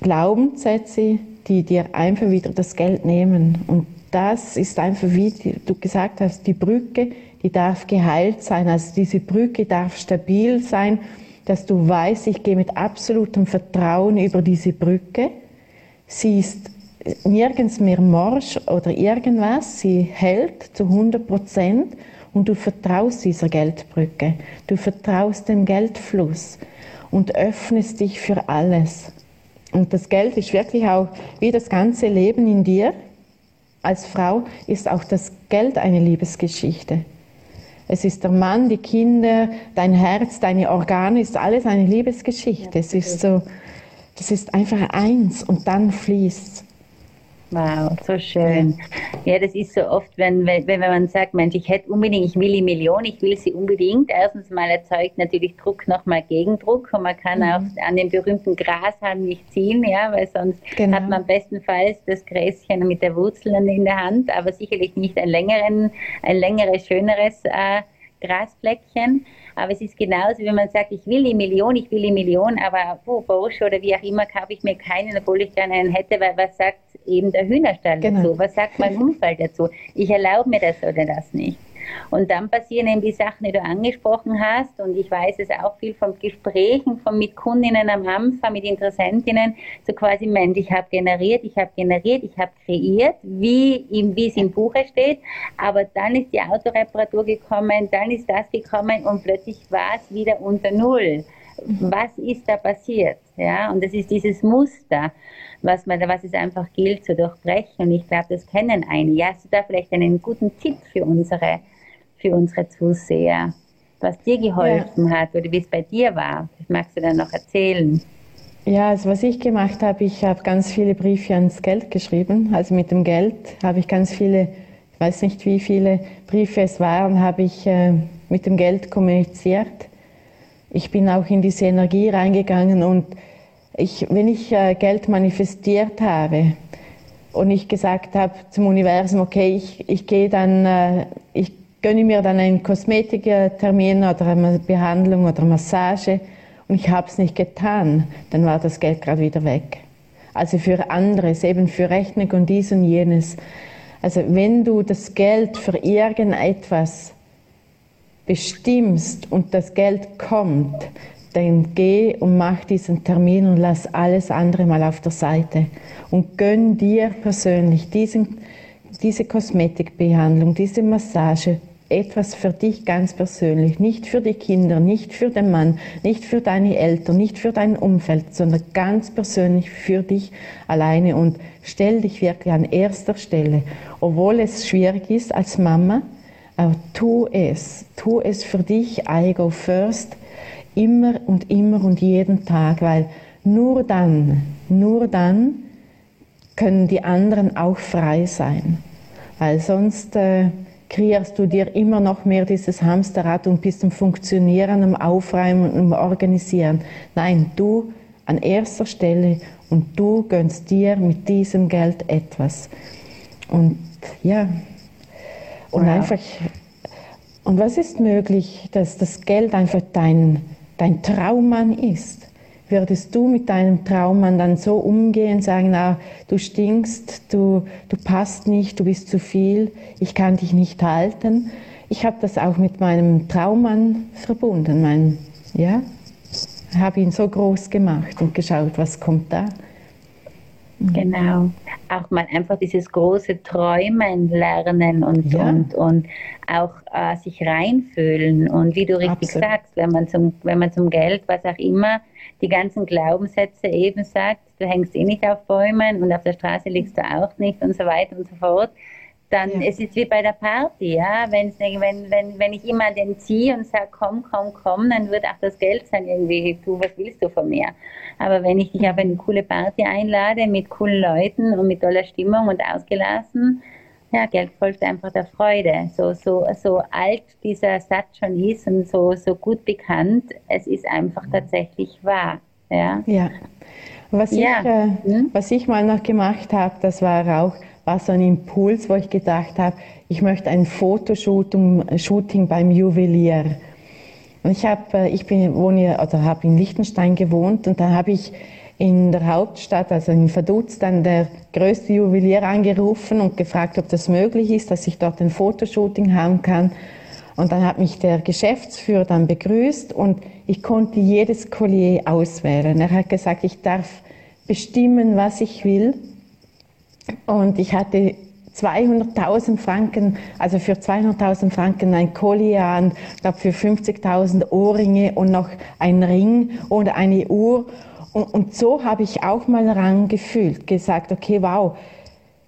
Glaubenssätze, die dir einfach wieder das Geld nehmen. Und das ist einfach, wie du gesagt hast, die Brücke, die darf geheilt sein. Also diese Brücke darf stabil sein, dass du weißt, ich gehe mit absolutem Vertrauen über diese Brücke. Sie ist nirgends mehr morsch oder irgendwas. Sie hält zu 100 Prozent und du vertraust dieser Geldbrücke. Du vertraust dem Geldfluss und öffnest dich für alles. Und das Geld ist wirklich auch wie das ganze Leben in dir. Als Frau ist auch das Geld eine Liebesgeschichte. Es ist der Mann, die Kinder, dein Herz, deine Organe, ist alles eine Liebesgeschichte. Es ist so, das ist einfach eins und dann fließt. Wow, so schön. Ja, das ist so oft, wenn, wenn, wenn man sagt, Mensch, ich hätte unbedingt, ich will die Million, ich will sie unbedingt. Erstens mal erzeugt natürlich Druck nochmal Gegendruck und man kann mhm. auch an den berühmten Grashalm nicht ziehen, ja, weil sonst genau. hat man bestenfalls das Gräschen mit der Wurzel in der Hand, aber sicherlich nicht ein längeren, ein längeres, schöneres äh, Grasfleckchen. Aber es ist genauso, wenn man sagt, ich will die Million, ich will die Million, aber oh, Porsche oder wie auch immer kaufe ich mir keinen, obwohl ich gerne einen hätte, weil was sagt eben der Hühnerstall genau. dazu? Was sagt mein Umfeld dazu? Ich erlaube mir das oder das nicht. Und dann passieren eben die Sachen, die du angesprochen hast. Und ich weiß es auch viel von Gesprächen von mit Kundinnen am Anfang, mit Interessentinnen, so quasi, Mensch, ich habe generiert, ich habe generiert, ich habe kreiert, wie, wie es im Buche steht. Aber dann ist die Autoreparatur gekommen, dann ist das gekommen und plötzlich war es wieder unter Null. Was ist da passiert? Ja, und das ist dieses Muster, was man, was es einfach gilt zu durchbrechen. Und ich glaube, das kennen einige. Hast du da vielleicht einen guten Tipp für unsere für unsere Zuseher, was dir geholfen ja. hat oder wie es bei dir war. Das magst du dann noch erzählen. Ja, also was ich gemacht habe, ich habe ganz viele Briefe ans Geld geschrieben. Also mit dem Geld habe ich ganz viele, ich weiß nicht wie viele Briefe es waren, habe ich äh, mit dem Geld kommuniziert. Ich bin auch in diese Energie reingegangen und ich, wenn ich äh, Geld manifestiert habe und ich gesagt habe zum Universum, okay, ich, ich gehe dann, äh, ich gönne mir dann einen Kosmetiktermin oder eine Behandlung oder eine Massage und ich habe es nicht getan, dann war das Geld gerade wieder weg. Also für anderes, eben für Rechnung und dies und jenes. Also wenn du das Geld für irgendetwas bestimmst und das Geld kommt, dann geh und mach diesen Termin und lass alles andere mal auf der Seite. Und gönn dir persönlich diesen, diese Kosmetikbehandlung, diese Massage etwas für dich ganz persönlich, nicht für die Kinder, nicht für den Mann, nicht für deine Eltern, nicht für dein Umfeld, sondern ganz persönlich für dich alleine. Und stell dich wirklich an erster Stelle, obwohl es schwierig ist als Mama, aber tu es, tu es für dich, I go first, immer und immer und jeden Tag, weil nur dann, nur dann können die anderen auch frei sein, weil sonst äh, kreierst du dir immer noch mehr dieses Hamsterrad und bist am Funktionieren, am Aufräumen und am Organisieren. Nein, du an erster Stelle und du gönnst dir mit diesem Geld etwas. Und ja, und wow. einfach, und was ist möglich, dass das Geld einfach dein, dein Traummann ist? würdest du mit deinem Traummann dann so umgehen, sagen, ah, du stinkst, du, du passt nicht, du bist zu viel, ich kann dich nicht halten. Ich habe das auch mit meinem Traummann verbunden, mein, ja, habe ihn so groß gemacht und geschaut, was kommt da. Genau. Auch mal einfach dieses große Träumen lernen und, ja. und, und auch äh, sich reinfühlen. Und wie du richtig Absolut. sagst, wenn man, zum, wenn man zum Geld, was auch immer, die ganzen Glaubenssätze eben sagt, du hängst eh nicht auf Bäumen und auf der Straße liegst du auch nicht und so weiter und so fort, dann ja. es ist wie bei der Party, ja. Wenn's, wenn, wenn, wenn ich immer den ziehe und sage, komm, komm, komm, dann wird auch das Geld sein irgendwie, du, was willst du von mir? Aber wenn ich dich auf eine coole Party einlade mit coolen Leuten und mit toller Stimmung und ausgelassen, ja, Geld folgt einfach der Freude. So, so, so alt dieser Satz schon ist und so, so gut bekannt, es ist einfach tatsächlich wahr. Ja. ja. Was, ja. Ich, äh, hm? was ich mal noch gemacht habe, das war auch war so ein Impuls, wo ich gedacht habe, ich möchte ein Fotoshooting beim Juwelier. Und ich habe, äh, ich bin, wohne oder habe in Liechtenstein gewohnt und da habe ich in der Hauptstadt, also in Vaduz, dann der größte Juwelier angerufen und gefragt, ob das möglich ist, dass ich dort ein Fotoshooting haben kann. Und dann hat mich der Geschäftsführer dann begrüßt und ich konnte jedes Collier auswählen. Er hat gesagt, ich darf bestimmen, was ich will. Und ich hatte 200.000 Franken, also für 200.000 Franken ein Collier und glaube für 50.000 Ohrringe und noch ein Ring oder eine Uhr. Und, und so habe ich auch mal Rang gefühlt, gesagt, okay, wow,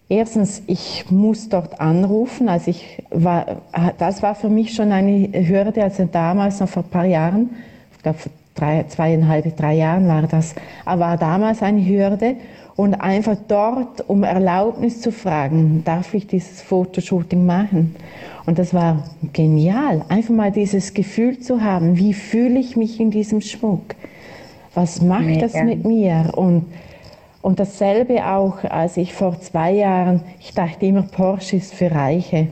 erstens, ich muss dort anrufen. Also ich war, das war für mich schon eine Hürde, also damals noch vor ein paar Jahren, ich glaube vor drei, zweieinhalb, drei Jahren war das, war damals eine Hürde und einfach dort um Erlaubnis zu fragen, darf ich dieses Fotoshooting machen? Und das war genial, einfach mal dieses Gefühl zu haben, wie fühle ich mich in diesem Schmuck? Was macht Mega. das mit mir? Und, und dasselbe auch, als ich vor zwei Jahren, ich dachte immer, Porsche ist für Reiche.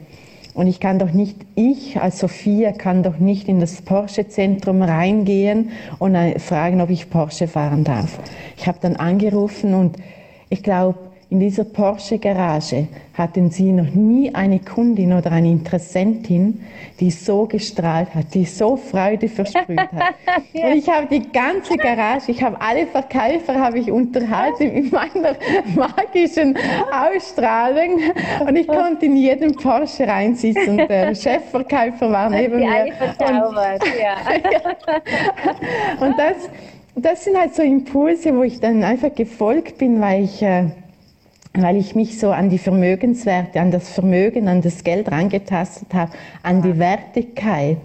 Und ich kann doch nicht, ich als Sophia kann doch nicht in das Porsche-Zentrum reingehen und fragen, ob ich Porsche fahren darf. Ich habe dann angerufen und ich glaube, in dieser Porsche-Garage hatten Sie noch nie eine Kundin oder eine Interessentin, die so gestrahlt hat, die so Freude versprüht hat. <laughs> ja. Und ich habe die ganze Garage, ich habe alle Verkäufer habe ich unterhalten in meiner <laughs> magischen Ausstrahlung und ich konnte in jedem Porsche reinsitzen und der <laughs> Chefverkäufer war neben die mir. Verzaubert, und, ja. und das das sind halt so Impulse, wo ich dann einfach gefolgt bin, weil ich, äh, weil ich mich so an die Vermögenswerte, an das Vermögen, an das Geld rangetastet habe, an die Wertigkeit.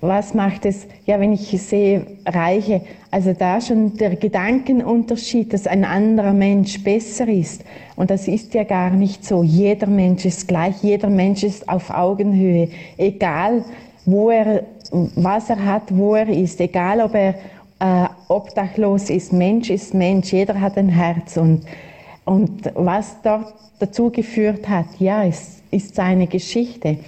Was macht es, ja, wenn ich sehe, Reiche, also da schon der Gedankenunterschied, dass ein anderer Mensch besser ist. Und das ist ja gar nicht so. Jeder Mensch ist gleich, jeder Mensch ist auf Augenhöhe. Egal, wo er, was er hat, wo er ist, egal ob er äh, obdachlos ist. Mensch ist Mensch, jeder hat ein Herz. Und, und was dort dazu geführt hat, ja, ist, ist seine Geschichte.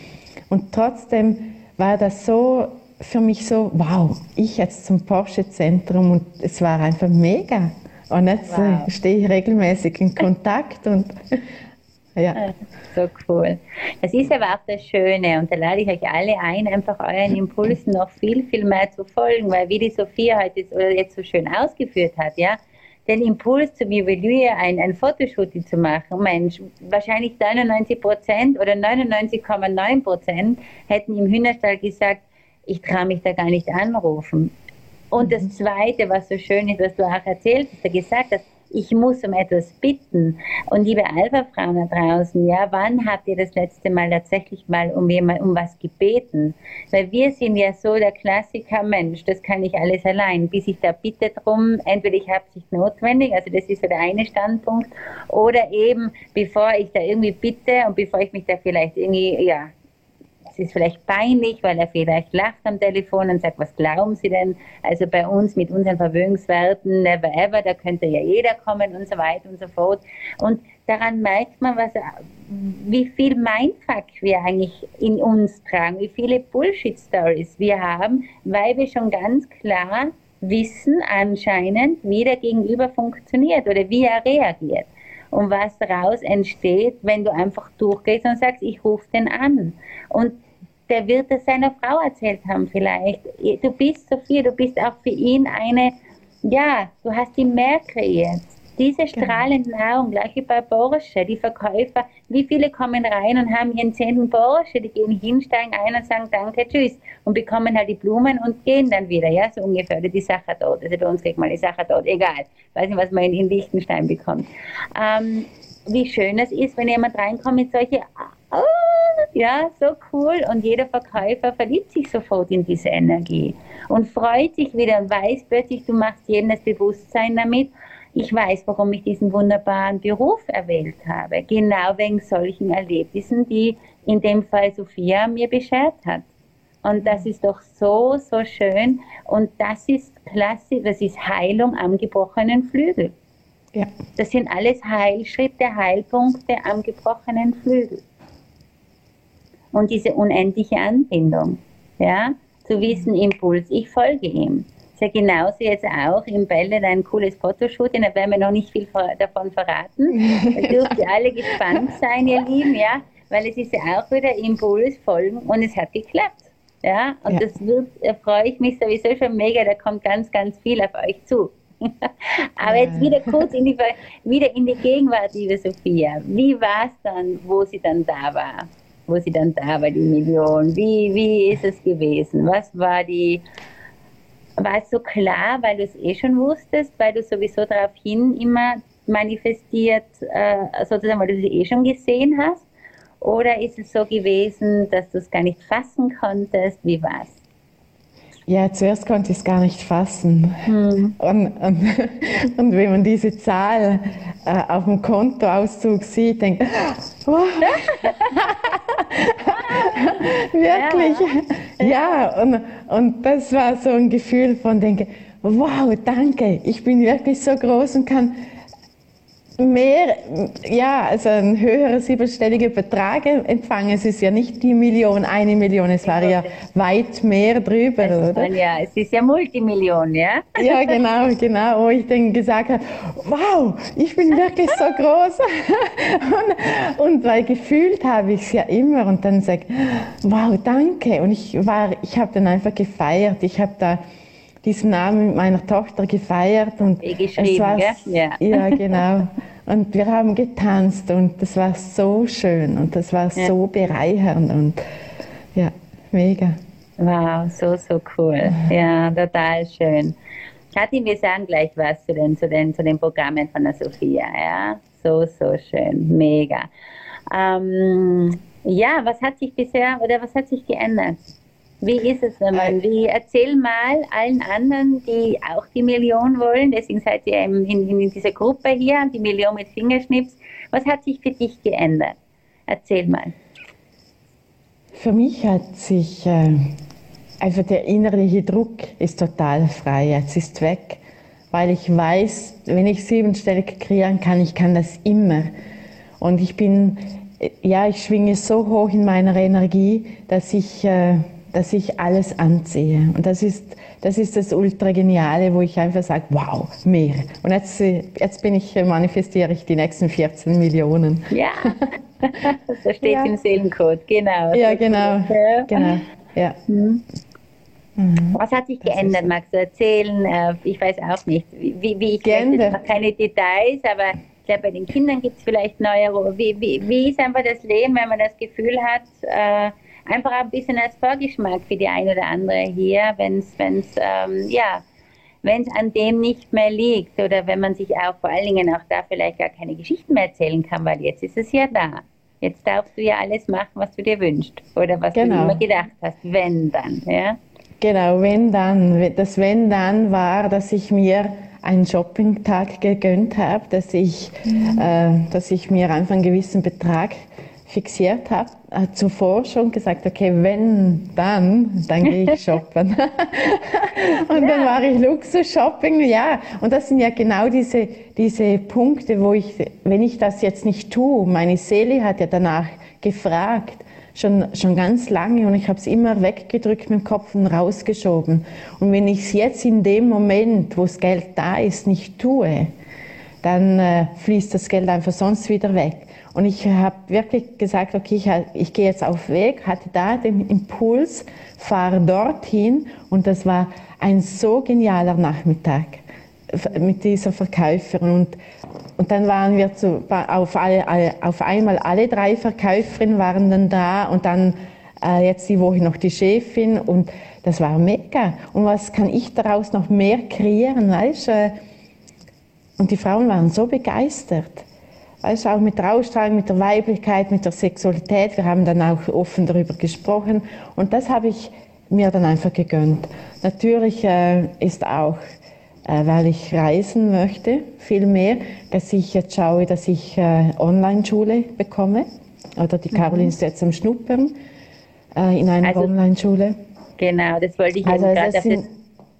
Und trotzdem war das so für mich so, wow, ich jetzt zum Porsche-Zentrum und es war einfach mega. Und jetzt äh, wow. stehe ich regelmäßig in Kontakt und <laughs> ja. Ah, so cool. Das ist aber auch das Schöne und da lade ich euch alle ein, einfach euren Impulsen noch viel, viel mehr zu folgen, weil wie die Sophia heute jetzt so schön ausgeführt hat, ja, den Impuls zum Juwelier ein, ein Fotoshooting zu machen, Mensch, wahrscheinlich 99 Prozent oder 99,9 Prozent hätten im Hühnerstall gesagt, ich traue mich da gar nicht anrufen. Und das mhm. Zweite, was so schön ist, was du auch erzählt hast, du gesagt hast, ich muss um etwas bitten. Und liebe Alpha-Frauen da draußen, ja, wann habt ihr das letzte Mal tatsächlich mal um jemand, um was gebeten? Weil wir sind ja so der Klassiker Mensch, das kann ich alles allein. Bis ich da bitte drum, entweder ich habe es nicht notwendig, also das ist so der eine Standpunkt, oder eben, bevor ich da irgendwie bitte und bevor ich mich da vielleicht irgendwie, ja, ist vielleicht peinlich, weil er vielleicht lacht am Telefon und sagt, was glauben Sie denn? Also bei uns mit unseren Verwöhnungswerten, never ever, da könnte ja jeder kommen und so weiter und so fort. Und daran merkt man, was, wie viel Mindfuck wir eigentlich in uns tragen, wie viele Bullshit-Stories wir haben, weil wir schon ganz klar wissen anscheinend, wie der Gegenüber funktioniert oder wie er reagiert und was daraus entsteht, wenn du einfach durchgehst und sagst, ich rufe den an. Und der wird es seiner Frau erzählt haben vielleicht. Du bist Sophia, du bist auch für ihn eine, ja, du hast die mehr kreiert. Diese genau. strahlende Nahrung, gleich wie bei Porsche, die Verkäufer, wie viele kommen rein und haben ihren zehnten Porsche, die gehen hin, steigen ein und sagen Danke, tschüss und bekommen halt die Blumen und gehen dann wieder, ja, so ungefähr, oder die Sache dort, also bei uns kriegt man die Sache dort, egal, weiß nicht, was man in, in Liechtenstein bekommt. Ähm, wie schön es ist, wenn jemand reinkommt mit solchen oh, Ja, so cool. Und jeder Verkäufer verliebt sich sofort in diese Energie und freut sich wieder und weiß plötzlich, du machst jedem das Bewusstsein damit. Ich weiß, warum ich diesen wunderbaren Beruf erwählt habe. Genau wegen solchen Erlebnissen, die in dem Fall Sophia mir beschert hat. Und das ist doch so, so schön. Und das ist klasse, das ist Heilung am gebrochenen Flügel. Ja. Das sind alles Heilschritte, Heilpunkte am gebrochenen Flügel. Und diese unendliche Anbindung, ja, zu wissen, Impuls, ich folge ihm. Ist ja genauso jetzt auch im Bället ein cooles Fotoshooting, da werden wir noch nicht viel davon verraten. <laughs> Da dürft ihr alle gespannt sein, ihr Lieben, ja, weil es ist ja auch wieder Impuls folgen und es hat geklappt. Ja, und ja. das wird, da freue ich mich sowieso schon mega, da kommt ganz, ganz viel auf euch zu. <laughs> Aber jetzt wieder kurz in die, wieder in die Gegenwart, liebe Sophia. Wie war es dann, wo sie dann da war? Wo sie dann da war, die Million? Wie, wie ist es gewesen? Was war die, war es so klar, weil du es eh schon wusstest, weil du sowieso daraufhin immer manifestiert, äh, sozusagen, weil du sie eh schon gesehen hast? Oder ist es so gewesen, dass du es gar nicht fassen konntest? Wie war es? Ja, zuerst konnte ich es gar nicht fassen. Hm. Und, und, <laughs> und, wenn man diese Zahl äh, auf dem Kontoauszug sieht, denkt <laughs> wow. <laughs> <laughs> wirklich, ja, ja. Und, und das war so ein Gefühl von denke, wow, danke, ich bin wirklich so groß und kann mehr, ja, also ein höherer siebenstelliger Betrag empfangen. Es ist ja nicht die Million, eine Million, es war ja weit mehr drüber, es oder? Ja, es ist ja Multimillion, ja? Ja, genau, genau, wo ich dann gesagt habe, wow, ich bin wirklich so groß. <laughs> und, und weil gefühlt habe ich es ja immer und dann sage, wow, danke. Und ich war, ich habe dann einfach gefeiert. Ich habe da diesen Namen mit meiner Tochter gefeiert und es war, ja. ja genau <laughs> und wir haben getanzt und das war so schön und das war ja. so bereichernd und ja mega wow so so cool ja total schön Kathi, wir sagen gleich was zu den, zu den, zu den Programmen von der Sophia. Ja, so, so schön. Mega. Ähm, ja, was hat sich bisher oder was hat sich geändert? Wie ist es, wenn man, wie, erzähl mal allen anderen, die auch die Million wollen, deswegen seid ihr in, in, in dieser Gruppe hier, die Million mit Fingerschnips, was hat sich für dich geändert? Erzähl mal. Für mich hat sich äh, einfach der innerliche Druck ist total frei, jetzt ist weg, weil ich weiß, wenn ich siebenstellig kreieren kann, ich kann das immer. Und ich bin, ja, ich schwinge so hoch in meiner Energie, dass ich äh, dass ich alles anziehe. Und das ist das, ist das ultra geniale, wo ich einfach sage, wow, mehr. Und jetzt, jetzt bin ich, manifestiere ich die nächsten 14 Millionen. Ja, <laughs> das steht ja. im Seelencode, genau. Ja, genau. Ja. genau. Ja. Mhm. mhm. Was hat sich geändert? Magst du erzählen? Äh, ich weiß auch nicht. Wie, wie ich weiß noch keine Details, aber ich glaube, bei den Kindern gibt es vielleicht neue. Wie, wie, wie ist einfach das Leben, wenn man das Gefühl hat, äh, einfach ein bisschen als Vorgeschmack für die eine oder andere hier, wenn es, ähm, ja, wenn es an dem nicht mehr liegt oder wenn man sich auch vor allen Dingen auch da vielleicht gar keine Geschichten mehr erzählen kann, weil jetzt ist es ja da. Jetzt darfst du ja alles machen, was du dir wünschst oder was genau. du immer gedacht hast, wenn dann, ja? Genau, wenn dann. Das wenn dann war, dass ich mir einen Shoppingtag gegönnt habe, dass ich, mhm. äh, dass ich mir einfach einen gewissen Betrag fixiert habe, zuvor schon gesagt, okay, wenn, dann, dann gehe ich <laughs> shoppen. <laughs> und ja. dann war ich Luxus-Shopping, ja. Und das sind ja genau diese, diese Punkte, wo ich, wenn ich das jetzt nicht tue, meine Seele hat ja danach gefragt, schon, schon ganz lange und ich habe es immer weggedrückt mit dem Kopf und rausgeschoben. Und wenn ich es jetzt in dem Moment, wo das Geld da ist, nicht tue, dann äh, fließt das Geld einfach sonst wieder weg. Und ich habe wirklich gesagt, okay, ich, ich gehe jetzt auf Weg, hatte da den Impuls, fahre dorthin. Und das war ein so genialer Nachmittag mit dieser Verkäuferin. Und, und dann waren wir zu, auf, alle, alle, auf einmal alle drei Verkäuferinnen waren dann da. Und dann äh, jetzt die Woche noch die Chefin. Und das war mega. Und was kann ich daraus noch mehr kreieren, weißt? Äh, und die Frauen waren so begeistert weißt auch mit der Ausstrahlung, mit der Weiblichkeit, mit der Sexualität. Wir haben dann auch offen darüber gesprochen und das habe ich mir dann einfach gegönnt. Natürlich äh, ist auch, äh, weil ich reisen möchte, viel mehr, dass ich jetzt schaue, dass ich äh, Online-Schule bekomme. Oder die Caroline ist jetzt am Schnuppern äh, in einer also, Online-Schule. Genau, das wollte ich also gerade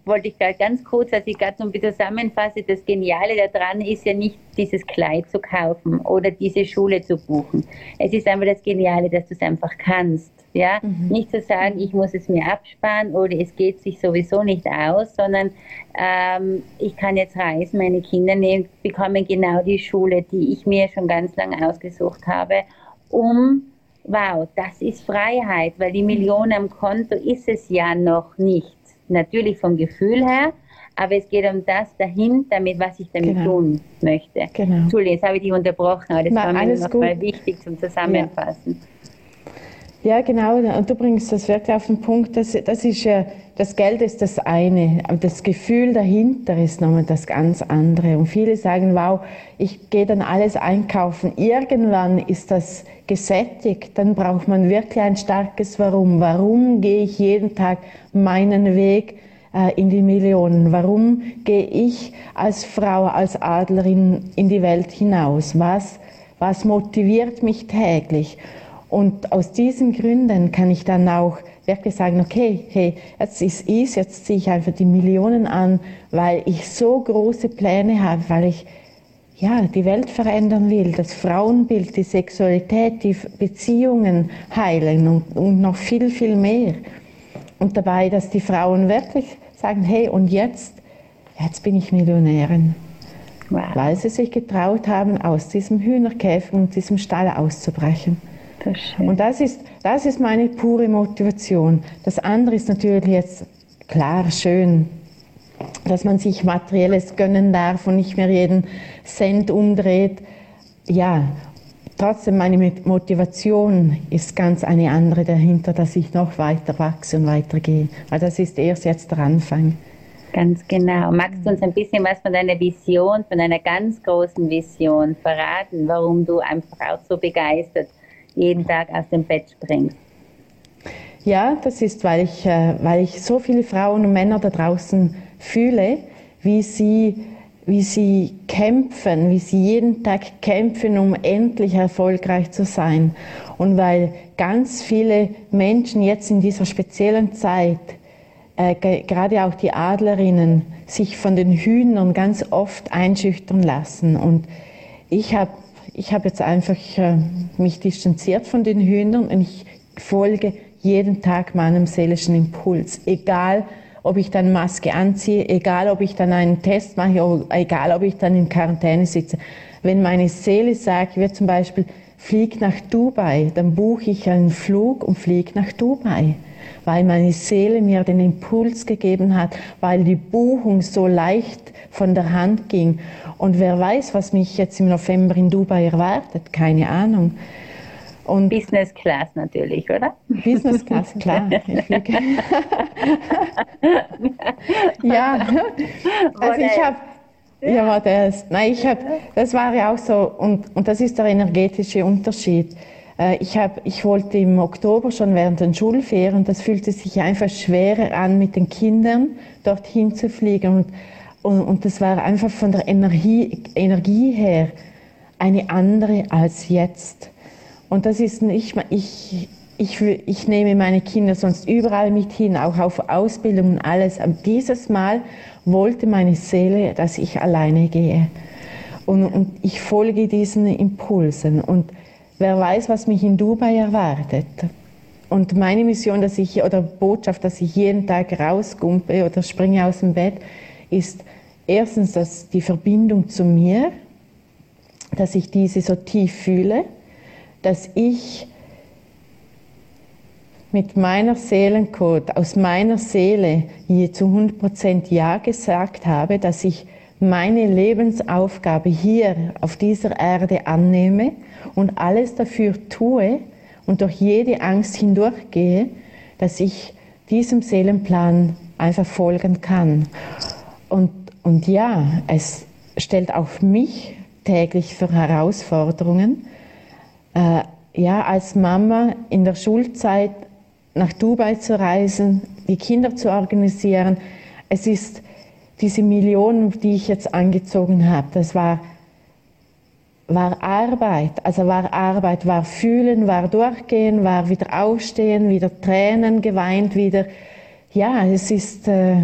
wollte ich gerade ganz kurz, als ich gerade so ein bisschen zusammenfasse, das Geniale daran ist ja nicht, dieses Kleid zu kaufen oder diese Schule zu buchen. Es ist einfach das Geniale, dass du es einfach kannst. Ja, mhm. nicht zu sagen, ich muss es mir absparen oder es geht sich sowieso nicht aus, sondern ähm, ich kann jetzt reisen, meine Kinder nehmen, bekommen genau die Schule, die ich mir schon ganz lange ausgesucht habe, um wow, das ist Freiheit, weil die Million am Konto ist es ja noch nicht natürlich vom Gefühl her, aber es geht um das dahin, damit, was ich damit genau. tun möchte. Genau. Entschuldigung, jetzt habe ich dich unterbrochen, aber das Nein, war mir nochmal wichtig zum Zusammenfassen. Ja. Ja, genau. Und du bringst das wirklich auf den Punkt. Das, das ist ja, das Geld ist das eine, aber das Gefühl dahinter ist nochmal das ganz andere. Und viele sagen, wow, ich gehe dann alles einkaufen. Irgendwann ist das gesättigt. Dann braucht man wirklich ein starkes Warum. Warum gehe ich jeden Tag meinen Weg äh, in die Millionen? Warum gehe ich als Frau, als Adlerin in die Welt hinaus? Was, was motiviert mich täglich? Und aus diesen Gründen kann ich dann auch wirklich sagen, okay, hey, jetzt ist es, jetzt ziehe ich einfach die Millionen an, weil ich so große Pläne habe, weil ich ja, die Welt verändern will, das Frauenbild, die Sexualität, die Beziehungen heilen und, und noch viel, viel mehr. Und dabei, dass die Frauen wirklich sagen, hey, und jetzt, jetzt bin ich Millionärin. Wow. Weil sie sich getraut haben, aus diesem Hühnerkäfig und diesem Stall auszubrechen. Das und das ist, das ist meine pure Motivation. Das andere ist natürlich jetzt klar, schön, dass man sich Materielles gönnen darf und nicht mehr jeden Cent umdreht. Ja, trotzdem meine Motivation ist ganz eine andere dahinter, dass ich noch weiter wachse und weitergehe. Weil das ist erst jetzt der Anfang. Ganz genau. Magst du uns ein bisschen was von deiner Vision, von deiner ganz großen Vision verraten, warum du einfach auch so begeistert jeden Tag aus dem Bett springst? Ja, das ist, weil ich, äh, weil ich so viele Frauen und Männer da draußen fühle, wie sie, wie sie kämpfen, wie sie jeden Tag kämpfen, um endlich erfolgreich zu sein. Und weil ganz viele Menschen jetzt in dieser speziellen Zeit, äh, gerade auch die Adlerinnen, sich von den Hühnern ganz oft einschüchtern lassen. Und ich habe ich habe jetzt einfach äh, mich distanziert von den Hühnern und ich folge jeden Tag meinem seelischen Impuls. Egal, ob ich dann Maske anziehe, egal, ob ich dann einen Test mache, egal, ob ich dann in Quarantäne sitze. Wenn meine Seele sagt, wie zum Beispiel, flieg nach Dubai, dann buche ich einen Flug und fliege nach Dubai, weil meine Seele mir den Impuls gegeben hat, weil die Buchung so leicht von der Hand ging. Und wer weiß, was mich jetzt im November in Dubai erwartet, keine Ahnung. Und Business Class natürlich, oder? Business Class, klar. <laughs> <laughs> ja, also ich habe ja, war das. Nein, ich habe, das war ja auch so, und, und das ist der energetische Unterschied. Äh, ich, hab, ich wollte im Oktober schon während den Schulferien, das fühlte sich einfach schwerer an, mit den Kindern dorthin zu fliegen. Und, und, und das war einfach von der Energie, Energie her eine andere als jetzt. Und das ist nicht, ich, ich, ich nehme meine Kinder sonst überall mit hin, auch auf Ausbildung und alles. Aber dieses Mal wollte meine Seele, dass ich alleine gehe. Und, und ich folge diesen Impulsen. Und wer weiß, was mich in Dubai erwartet. Und meine Mission, dass ich, oder Botschaft, dass ich jeden Tag rausgumpe oder springe aus dem Bett, ist erstens dass die Verbindung zu mir, dass ich diese so tief fühle, dass ich mit meiner Seelencode, aus meiner Seele je zu 100% Ja gesagt habe, dass ich meine Lebensaufgabe hier auf dieser Erde annehme und alles dafür tue und durch jede Angst hindurchgehe, dass ich diesem Seelenplan einfach folgen kann. Und, und ja, es stellt auch mich täglich für Herausforderungen. Äh, ja, als Mama in der Schulzeit nach Dubai zu reisen, die Kinder zu organisieren. Es ist diese Millionen, die ich jetzt angezogen habe, das war, war Arbeit. Also war Arbeit, war fühlen, war durchgehen, war wieder aufstehen, wieder Tränen geweint, wieder. Ja, es ist. Äh,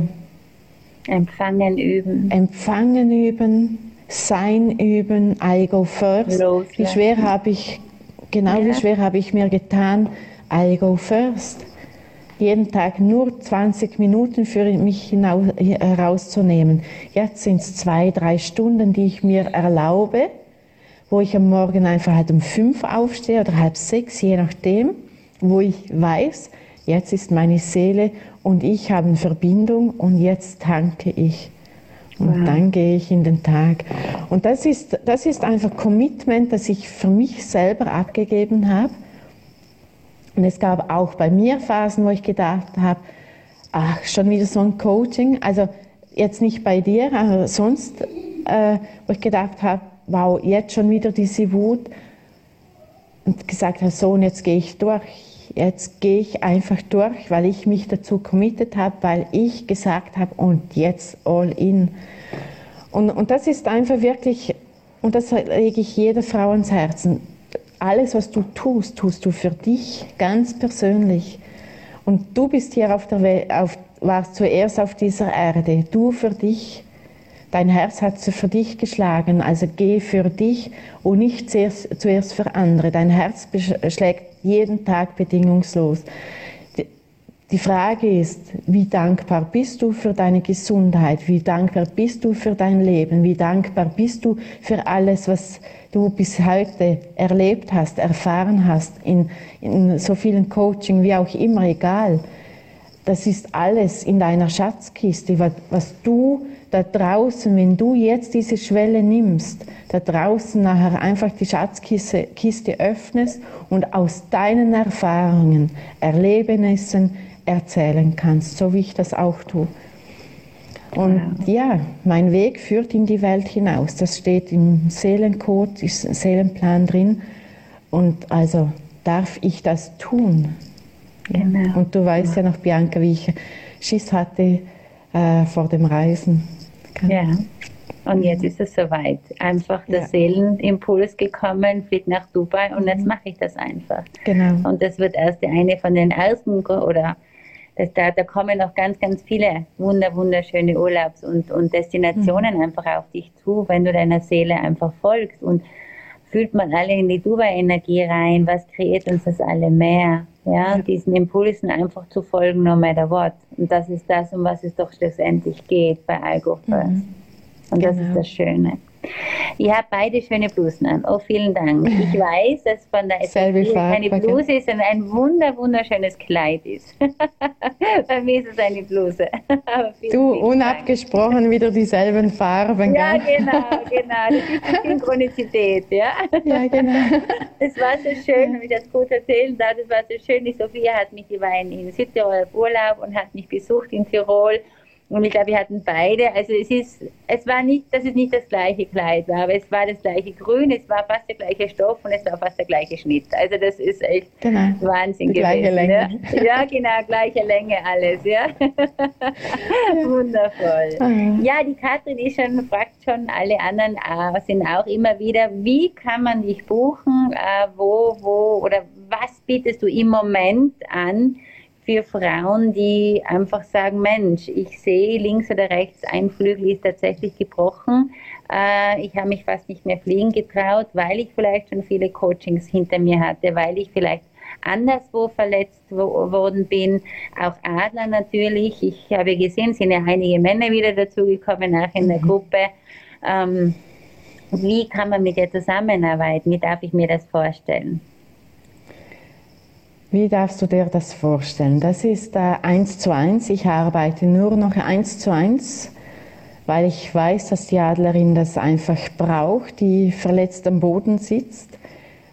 Empfangen üben. Empfangen üben, Sein üben, I go first. Loslassen. Wie schwer habe ich, genau ja. wie schwer habe ich mir getan, I go first jeden Tag nur 20 Minuten für mich herauszunehmen. Jetzt sind es zwei, drei Stunden, die ich mir erlaube, wo ich am Morgen einfach halt um fünf aufstehe oder halb sechs, je nachdem, wo ich weiß, jetzt ist meine Seele und ich habe eine Verbindung und jetzt tanke ich. Und wow. dann gehe ich in den Tag. Und das ist, das ist einfach Commitment, das ich für mich selber abgegeben habe und es gab auch bei mir Phasen, wo ich gedacht habe, ach, schon wieder so ein Coaching. Also jetzt nicht bei dir, aber sonst, äh, wo ich gedacht habe, wow, jetzt schon wieder diese Wut. Und gesagt habe, so, und jetzt gehe ich durch. Jetzt gehe ich einfach durch, weil ich mich dazu committed habe, weil ich gesagt habe, und jetzt all in. Und, und das ist einfach wirklich, und das lege ich jeder Frau ans Herzen alles, was du tust, tust du für dich ganz persönlich. Und du bist hier auf der Welt, auf, warst zuerst auf dieser Erde, du für dich. Dein Herz hat für dich geschlagen, also geh für dich und nicht zuerst, zuerst für andere. Dein Herz schlägt jeden Tag bedingungslos. Die Frage ist, wie dankbar bist du für deine Gesundheit? Wie dankbar bist du für dein Leben? Wie dankbar bist du für alles, was du bis heute erlebt hast, erfahren hast, in, in so vielen Coaching, wie auch immer, egal. Das ist alles in deiner Schatzkiste, was, was du da draußen, wenn du jetzt diese Schwelle nimmst, da draußen nachher einfach die Schatzkiste Kiste öffnest und aus deinen Erfahrungen, Erlebnissen erzählen kannst, so wie ich das auch tue. Und ja, mein Weg führt in die Welt hinaus. Das steht im Seelencode, ist im Seelenplan drin. Und also darf ich das tun. Genau. Und du weißt ja noch, Bianca, wie ich Schiss hatte äh, vor dem Reisen. Ja. Und jetzt ist es soweit. Einfach der ja. Seelenimpuls gekommen, fliegt nach Dubai und jetzt mhm. mache ich das einfach. Genau. Und das wird erst eine von den ersten oder das, da, da kommen noch ganz, ganz viele wunder, wunderschöne Urlaubs- und, und Destinationen mhm. einfach auf dich zu, wenn du deiner Seele einfach folgst. Und fühlt man alle in die Dubai-Energie rein, was kreiert uns das alle mehr? Ja, diesen Impulsen einfach zu folgen, no matter what. Und das ist das, um was es doch schlussendlich geht bei Algo First. Mhm. Und das genau. ist das Schöne. Ihr habt beide schöne Blusen an. Oh, vielen Dank. Ich <laughs> weiß, dass von der SFB keine Bluse ist, sondern ein wunder, wunderschönes Kleid ist. <laughs> Bei mir ist es eine Bluse. <laughs> vielen, du, vielen unabgesprochen Dank. wieder dieselben Farben. Ja, gell? genau, genau. Das ist die Synchronizität, ja. Ja, genau. Es war so schön, wenn ich das kurz erzählen darf, es war so schön. Die Sophia hat mich, die war in Südtirol auf Urlaub und hat mich besucht in Tirol und ich glaube, wir hatten beide, also es ist, es war nicht, dass es nicht das gleiche Kleid war, aber es war das gleiche Grün, es war fast der gleiche Stoff und es war fast der gleiche Schnitt. Also das ist echt genau. Wahnsinn Die gewesen. Gleiche Länge. Ja? ja, genau, gleiche Länge alles, ja. <laughs> Wundervoll. Mhm. Ja, die Katrin ist schon, fragt schon, alle anderen äh, sind auch immer wieder, wie kann man dich buchen, äh, wo, wo oder was bietest du im Moment an? Für Frauen, die einfach sagen, Mensch, ich sehe links oder rechts, ein Flügel ist tatsächlich gebrochen. Äh, ich habe mich fast nicht mehr fliegen getraut, weil ich vielleicht schon viele Coachings hinter mir hatte, weil ich vielleicht anderswo verletzt worden bin. Auch Adler natürlich. Ich habe gesehen, sind ja einige Männer wieder dazugekommen, nach in der mhm. Gruppe. Ähm, wie kann man mit dir zusammenarbeiten? Wie darf ich mir das vorstellen? Wie darfst du dir das vorstellen? Das ist äh, eins zu eins. Ich arbeite nur noch eins zu eins, weil ich weiß, dass die Adlerin das einfach braucht, die verletzt am Boden sitzt,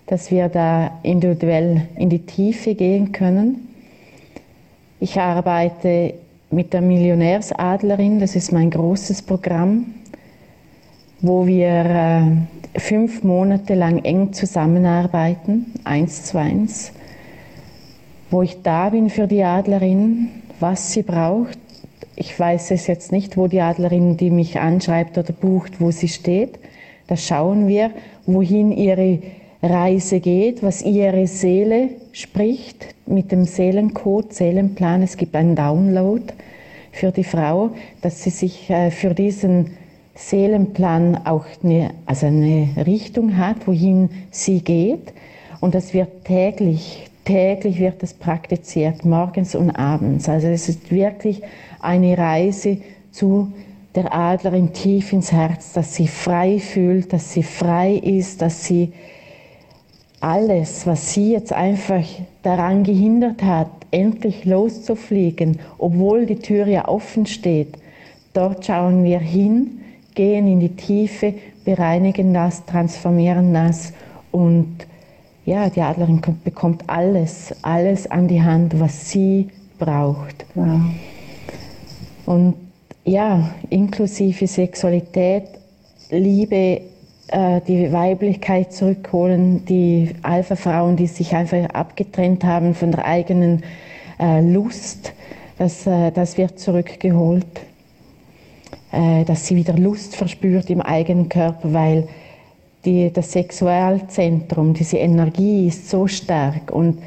dass wir da individuell in die Tiefe gehen können. Ich arbeite mit der Millionärsadlerin, das ist mein großes Programm, wo wir äh, fünf Monate lang eng zusammenarbeiten, eins zu eins, wo ich da bin für die Adlerin, was sie braucht. Ich weiß es jetzt nicht, wo die Adlerin, die mich anschreibt oder bucht, wo sie steht. Da schauen wir, wohin ihre Reise geht, was ihre Seele spricht mit dem Seelencode, Seelenplan. Es gibt einen Download für die Frau, dass sie sich äh, für diesen Seelenplan auch eine, also eine Richtung hat, wohin sie geht. Und das wird täglich, täglich wird das praktiziert, morgens und abends. Also es ist wirklich eine Reise zu der Adlerin tief ins Herz, dass sie frei fühlt, dass sie frei ist, dass sie alles, was sie jetzt einfach daran gehindert hat, endlich loszufliegen, obwohl die Tür ja offen steht, dort schauen wir hin, gehen in die Tiefe, bereinigen das, transformieren das und ja, die Adlerin bekommt alles, alles an die Hand, was sie braucht. Wow. Und ja, inklusive Sexualität, Liebe, äh, die Weiblichkeit zurückholen, die Alpha-Frauen, die sich einfach abgetrennt haben von der eigenen äh, Lust, das, äh, das wird zurückgeholt, dass sie wieder Lust verspürt im eigenen Körper, weil die, das Sexualzentrum, diese Energie ist so stark und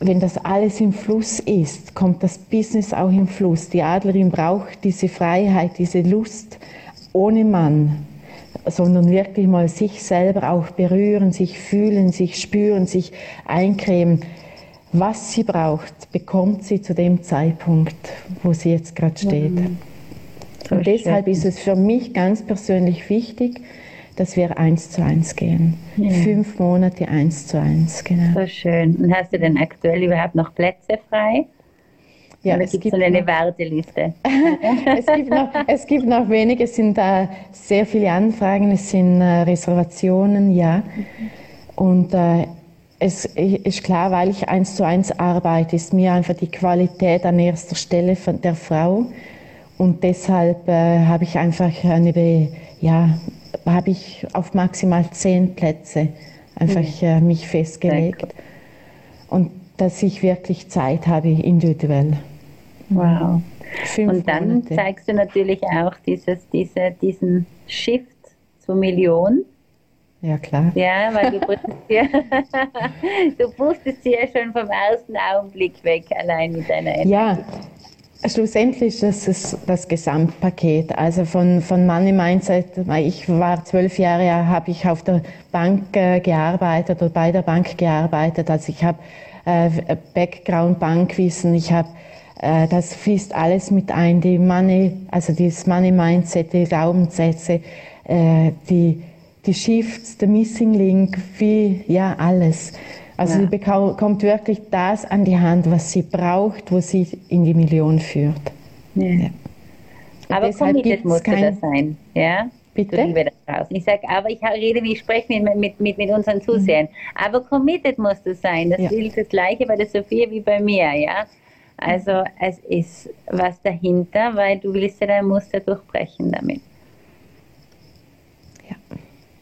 wenn das alles im Fluss ist, kommt das Business auch im Fluss. Die Adlerin braucht diese Freiheit, diese Lust ohne Mann sondern wirklich mal sich selber auch berühren, sich fühlen, sich spüren, sich eincremen. Was sie braucht, bekommt sie zu dem Zeitpunkt, wo sie jetzt gerade steht. Mhm. Und deshalb ist es für mich ganz persönlich wichtig, dass wir eins zu eins gehen. Ja. Fünf Monate eins zu eins, genau. So schön. Und hast du denn aktuell überhaupt noch Plätze frei? Ja, es gibt so eine noch, Warteliste. <laughs> <laughs> es, gibt noch, es gibt noch wenige, es sind äh, sehr viele Anfragen, es sind äh, Reservationen, ja. Und äh, es ist klar, weil ich eins zu eins arbeite, ist mir einfach die Qualität an erster Stelle von der Frau. Und deshalb äh, habe ich einfach eine, ja, habe ich auf maximal zehn Plätze einfach mhm. Äh, mich festgelegt. Und dass ich wirklich Zeit habe, individuell. Wow. Fünf und dann Monate. zeigst du natürlich auch dieses, diese, diesen Shift zur Million. Ja, klar. Ja, weil du wusstest ja, <laughs> du wusstest ja schon vom ersten Augenblick weg, allein mit deiner Energie. Ja, schlussendlich ist es das Gesamtpaket. Also von, von Money Mindset, ich war zwölf Jahre, habe ich auf der Bank äh, gearbeitet oder bei der Bank gearbeitet. Also ich habe äh, Background Bankwissen, ich habe äh, das fließt alles mit ein, die Money, also das Money Mindset, die Glaubenssätze, die, die Shifts, der Missing Link, wie, ja, alles. Also ja. sie bekommt wirklich das an die Hand, was sie braucht, wo sie in die Million führt. Ja. ja. Aber committed muss kein... das sein, ja? Bitte? Liebe da draußen. Ich sage, aber ich rede, ich spreche mit, mit, mit, mit unseren Zusehern. Mhm. Aber committed muss das sein. Das ja. gilt das Gleiche bei der Sophia wie bei mir, ja? Also es ist was dahinter, weil du willst ja dein Muster durchbrechen damit.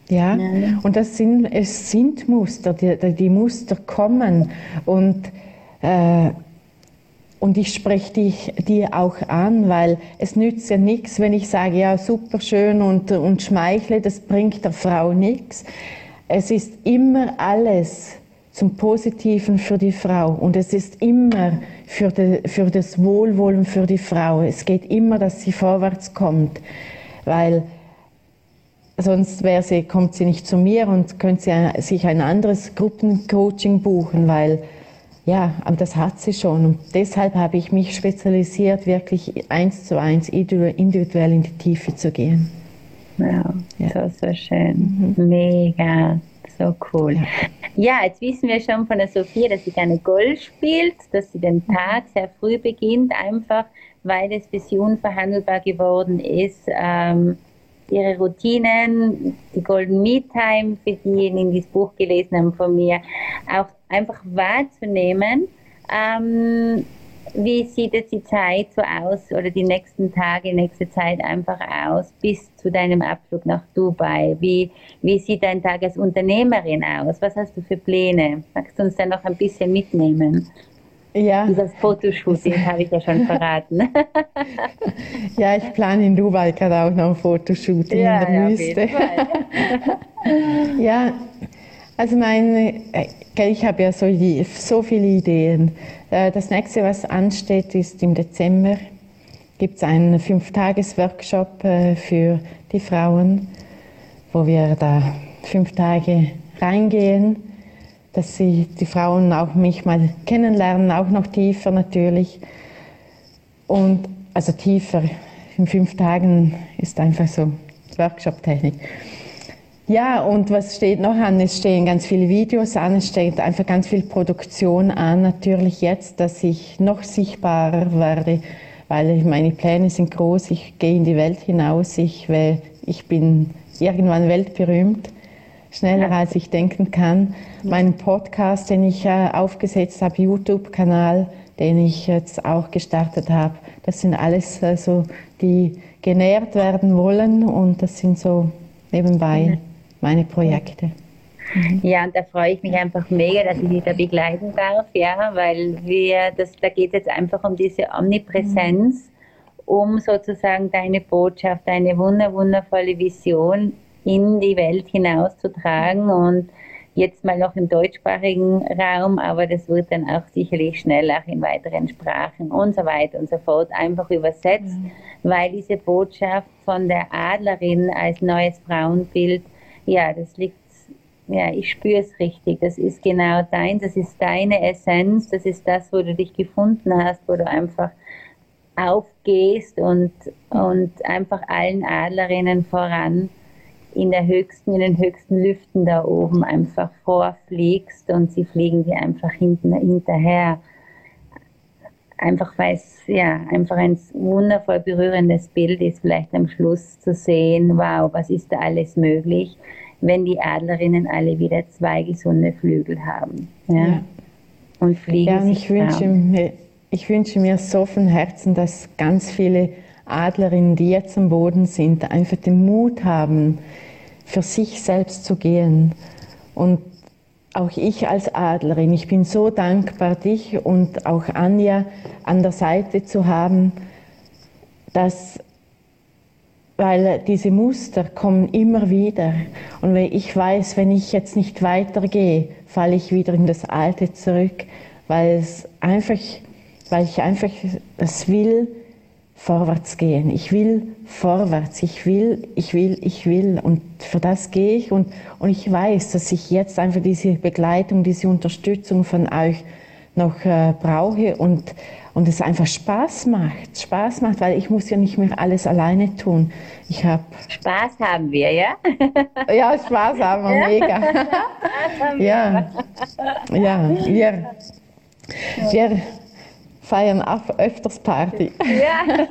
Ja, ja. und das sind, es sind Muster, die, die Muster kommen und, äh, und ich spreche dich dir auch an, weil es nützt ja nichts, wenn ich sage, ja, super schön und, und schmeichle, das bringt der Frau nichts. Es ist immer alles zum Positiven für die Frau. Und es ist immer für, de, für das Wohlwollen für die Frau. Es geht immer, dass sie vorwärts kommt, weil sonst wäre sie, kommt sie nicht zu mir und könnte sie sich ein anderes Gruppencoaching buchen, weil ja, aber das hat sie schon. Und deshalb habe ich mich spezialisiert, wirklich eins zu eins individuell in die Tiefe zu gehen. Ja, ja. so, so schön. Mhm. Mega. So cool. Ja, jetzt wissen wir schon von der Sophia, dass sie gerne Golf spielt, dass sie den Tag sehr früh beginnt, einfach weil es für sie unverhandelbar geworden ist. Ähm, ihre Routinen, die Golden Meet Time, für diejenigen, die das Buch gelesen haben von mir, auch einfach wahrzunehmen. Ähm, wie sieht jetzt die Zeit so aus oder die nächsten Tage, nächste Zeit einfach aus bis zu deinem Abflug nach Dubai? Wie, wie sieht dein Tag als Unternehmerin aus? Was hast du für Pläne? Magst du uns da noch ein bisschen mitnehmen? Ja. Dieses Fotoshooting habe ich ja schon <laughs> verraten. ja, ich plane in Dubai gerade auch noch ein Fotoshooting ja, in der ja, Wüste. <laughs> ja, also meine, äh, ich habe ja so, so viele Ideen. Äh, das nächste, was ansteht, ist im Dezember gibt es einen Fünf-Tages-Workshop äh, für die Frauen, wo wir da fünf Tage reingehen, dass sie die Frauen auch mich mal kennenlernen, auch noch tiefer natürlich. Und also tiefer in fünf Tagen ist einfach so Workshop-Technik. Ja, und was steht noch an? Es stehen ganz viele Videos an, es steht einfach ganz viel Produktion an. Natürlich jetzt, dass ich noch sichtbarer werde, weil meine Pläne sind groß. Ich gehe in die Welt hinaus. Ich, will, ich bin irgendwann weltberühmt, schneller als ich denken kann. Mein Podcast, den ich äh, aufgesetzt habe, YouTube-Kanal, den ich jetzt auch gestartet habe, das sind alles äh, so, die genährt werden wollen und das sind so nebenbei meine Projekte. Mhm. Ja, und da freue ich mich einfach mega, dass ich dich da begleiten darf, ja, weil wir, das, da geht es jetzt einfach um diese Omnipräsenz, um sozusagen deine Botschaft, deine wunder, wundervolle Vision in die Welt hinauszutragen und jetzt mal noch im deutschsprachigen Raum, aber das wird dann auch sicherlich schnell auch in weiteren Sprachen und so weiter und so fort einfach übersetzt, mhm. weil diese Botschaft von der Adlerin als neues Frauenbild ja, das liegt, ja, ich spüre es richtig. Das ist genau dein, das ist deine Essenz, das ist das, wo du dich gefunden hast, wo du einfach aufgehst und, und einfach allen Adlerinnen voran in der höchsten, in den höchsten Lüften da oben einfach vorfliegst und sie fliegen dir einfach hinten, hinterher. Einfach weil es ja einfach ein wundervoll berührendes Bild ist, vielleicht am Schluss zu sehen, wow, was ist da alles möglich wenn die Adlerinnen alle wieder zwei gesunde Flügel haben. Ja. ja. Und fliegen ja, und ich wünsche, mir, ich wünsche mir so von Herzen, dass ganz viele Adlerinnen, die jetzt am Boden sind, einfach den Mut haben, für sich selbst zu gehen. Und auch ich als Adlerin, ich bin so dankbar, dich und auch Anja an der Seite zu haben, dass weil diese Muster kommen immer wieder. Und ich weiß, wenn ich jetzt nicht weitergehe, falle ich wieder in das Alte zurück, weil es einfach, weil ich einfach das will, vorwärts gehen. Ich will vorwärts. Ich will, ich will, ich will. Und für das gehe ich. Und, und ich weiß, dass ich jetzt einfach diese Begleitung, diese Unterstützung von euch noch äh, brauche und und es einfach Spaß macht, Spaß macht, weil ich muss ja nicht mehr alles alleine tun. Ich habe <laughs> <laughs> Spaß haben wir, ja? ja, Spaß haben wir, mega. ja, ja, wir, wir feiern auch öfters Party. <laughs> Ja,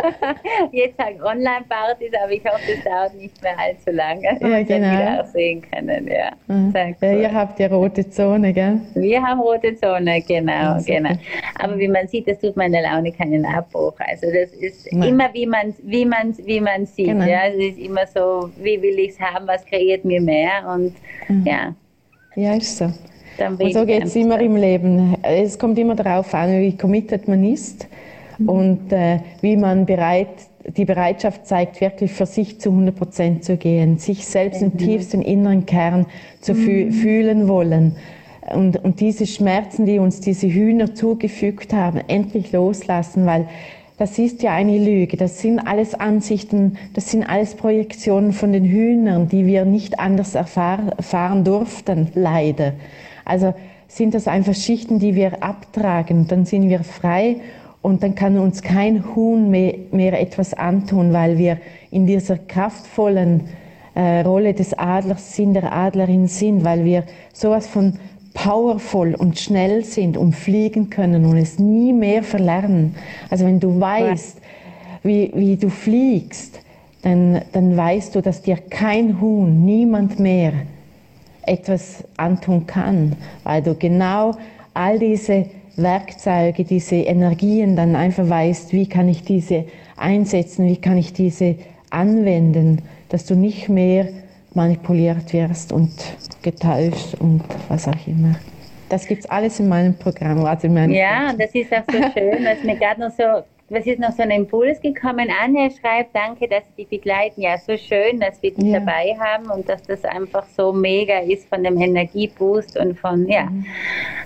jetzt halt Online-Partys, aber ich hoffe, das dauert nicht mehr allzu lange, dass ja, wir genau. wieder auch sehen können. Ja. Mhm. Cool. ihr habt ja rote Zone, gell? Wir haben rote Zone, genau, ja, genau. Aber wie man sieht, das tut meiner Laune keinen Abbruch. Also das ist Nein. immer, wie man wie man wie man sieht. Genau. Ja, es ist immer so, wie will ich es haben, was kreiert mir mehr und mhm. ja. Ja, ist so. Und so geht es immer im Leben. Es kommt immer darauf an, wie committed man ist mhm. und äh, wie man bereit, die Bereitschaft zeigt, wirklich für sich zu 100 Prozent zu gehen, sich selbst im tiefsten inneren Kern zu mhm. fühlen wollen. Und, und diese Schmerzen, die uns diese Hühner zugefügt haben, endlich loslassen, weil das ist ja eine Lüge. Das sind alles Ansichten, das sind alles Projektionen von den Hühnern, die wir nicht anders erfahren, erfahren durften, leider. Also sind das einfach Schichten, die wir abtragen. Dann sind wir frei und dann kann uns kein Huhn mehr, mehr etwas antun, weil wir in dieser kraftvollen äh, Rolle des Adlers sind, der Adlerin sind, weil wir sowas von powerful und schnell sind und fliegen können und es nie mehr verlernen. Also wenn du weißt, wie, wie du fliegst, dann, dann weißt du, dass dir kein Huhn, niemand mehr etwas antun kann, weil du genau all diese Werkzeuge, diese Energien dann einfach weißt, wie kann ich diese einsetzen, wie kann ich diese anwenden, dass du nicht mehr manipuliert wirst und getäuscht und was auch immer. Das gibt es alles in meinem Programm. Also in meinem ja, Programm. das ist auch so schön, was mir gerade noch so was ist noch so ein Impuls gekommen? Anja schreibt, danke, dass Sie die begleiten. Ja, so schön, dass wir die ja. dabei haben und dass das einfach so mega ist von dem Energieboost und von, ja, mhm.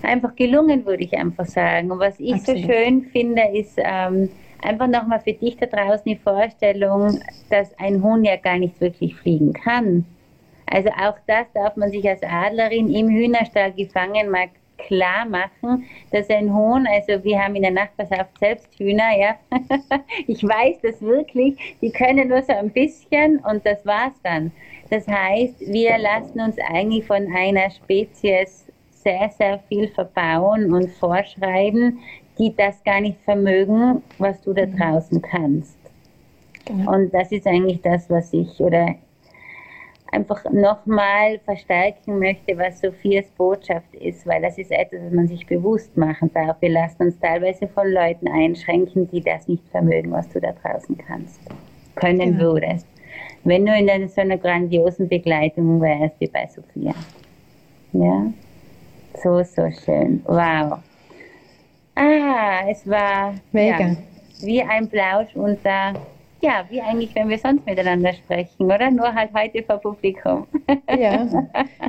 einfach gelungen, würde ich einfach sagen. Und was ich Absolut. so schön finde, ist ähm, einfach nochmal für dich da draußen die Vorstellung, dass ein Huhn ja gar nicht wirklich fliegen kann. Also auch das darf man sich als Adlerin im Hühnerstall gefangen mal klar machen, dass ein Huhn, also wir haben in der Nachbarschaft selbst Hühner, ja, <laughs> ich weiß das wirklich, die können nur so ein bisschen und das war's dann. Das heißt, wir lassen uns eigentlich von einer Spezies sehr, sehr viel verbauen und vorschreiben, die das gar nicht vermögen, was du da mhm. draußen kannst. Genau. Und das ist eigentlich das, was ich, oder einfach nochmal verstärken möchte, was Sophias Botschaft ist, weil das ist etwas, was man sich bewusst machen darf. Wir lassen uns teilweise von Leuten einschränken, die das nicht vermögen, was du da draußen kannst, können ja. würdest. Wenn du in einer, so einer grandiosen Begleitung wärst wie bei Sophia. Ja, so, so schön. Wow. Ah, es war mega. Ja, wie ein Plausch unter ja, wie eigentlich, wenn wir sonst miteinander sprechen, oder? Nur halt heute vor Publikum. <laughs> Ja,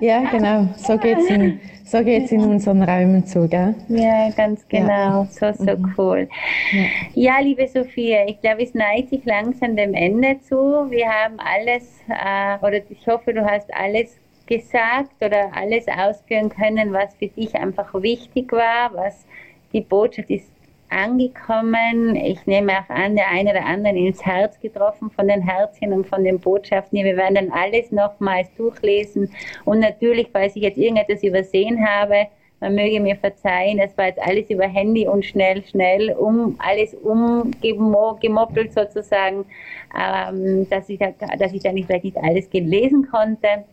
ja genau. So geht es in, so geht's in unseren Räumen zu, gell? Ja, ganz genau. Ja. So, so mhm. cool. Ja. ja. liebe Sophia, ich glaube, es neigt sich langsam dem Ende zu. Wir haben alles, äh, oder ich hoffe, du hast alles gesagt oder alles ausführen können, was für dich einfach wichtig war, was die Botschaft ist angekommen. Ich nehme auch an, der eine oder andere ins Herz getroffen von den Herzchen und von den Botschaften. Wir werden dann alles nochmals durchlesen. Und natürlich, falls ich jetzt irgendetwas übersehen habe, man möge mir verzeihen, es war jetzt alles über Handy und schnell, schnell, um alles umgemoppelt sozusagen, ähm, dass, ich da, dass ich da nicht, vielleicht nicht alles gelesen konnte.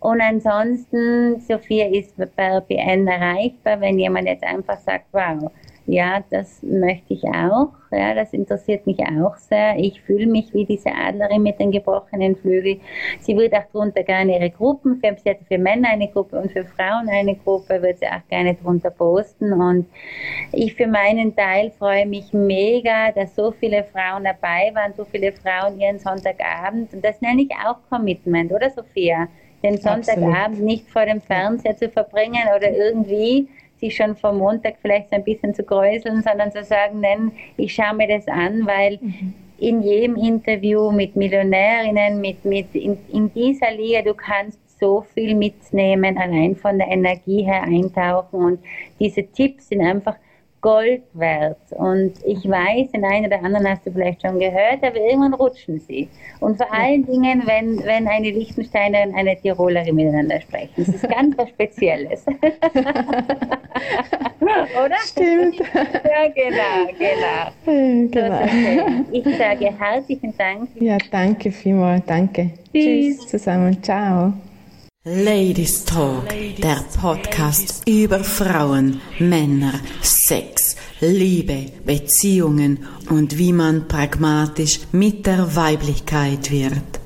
Und ansonsten, Sophia ist bei BN erreichbar, wenn jemand jetzt einfach sagt, wow, ja, das möchte ich auch. Ja, das interessiert mich auch sehr. Ich fühle mich wie diese Adlerin mit den gebrochenen Flügeln. Sie würde auch darunter gerne ihre Gruppen, für, sie hat für Männer eine Gruppe und für Frauen eine Gruppe, würde sie auch gerne darunter posten. Und ich für meinen Teil freue mich mega, dass so viele Frauen dabei waren, so viele Frauen ihren Sonntagabend. Und das nenne ich auch Commitment, oder Sophia? Den Sonntagabend Absolut. nicht vor dem Fernseher zu verbringen oder irgendwie sich schon vom Montag vielleicht so ein bisschen zu kräuseln, sondern zu sagen, nein, ich schaue mir das an, weil mhm. in jedem Interview mit Millionärinnen, mit, mit in, in dieser Liga, du kannst so viel mitnehmen, allein von der Energie her eintauchen und diese Tipps sind einfach Gold wert. Und ich weiß, den einen oder anderen hast du vielleicht schon gehört, aber irgendwann rutschen sie. Und vor allen Dingen, wenn, wenn eine Liechtensteinerin und eine Tirolerin miteinander sprechen. Das ist ganz was Spezielles. <laughs> Oder? Stimmt. <laughs> Ja, genau, genau. <laughs> genau. Ich sage herzlichen Dank. Ja, danke vielmals. Danke. Tschüss, Tschüss zusammen. Ciao. Ladies Talk, der Podcast über Frauen, Männer, Sex, Liebe, Beziehungen und wie man pragmatisch mit der Weiblichkeit wird.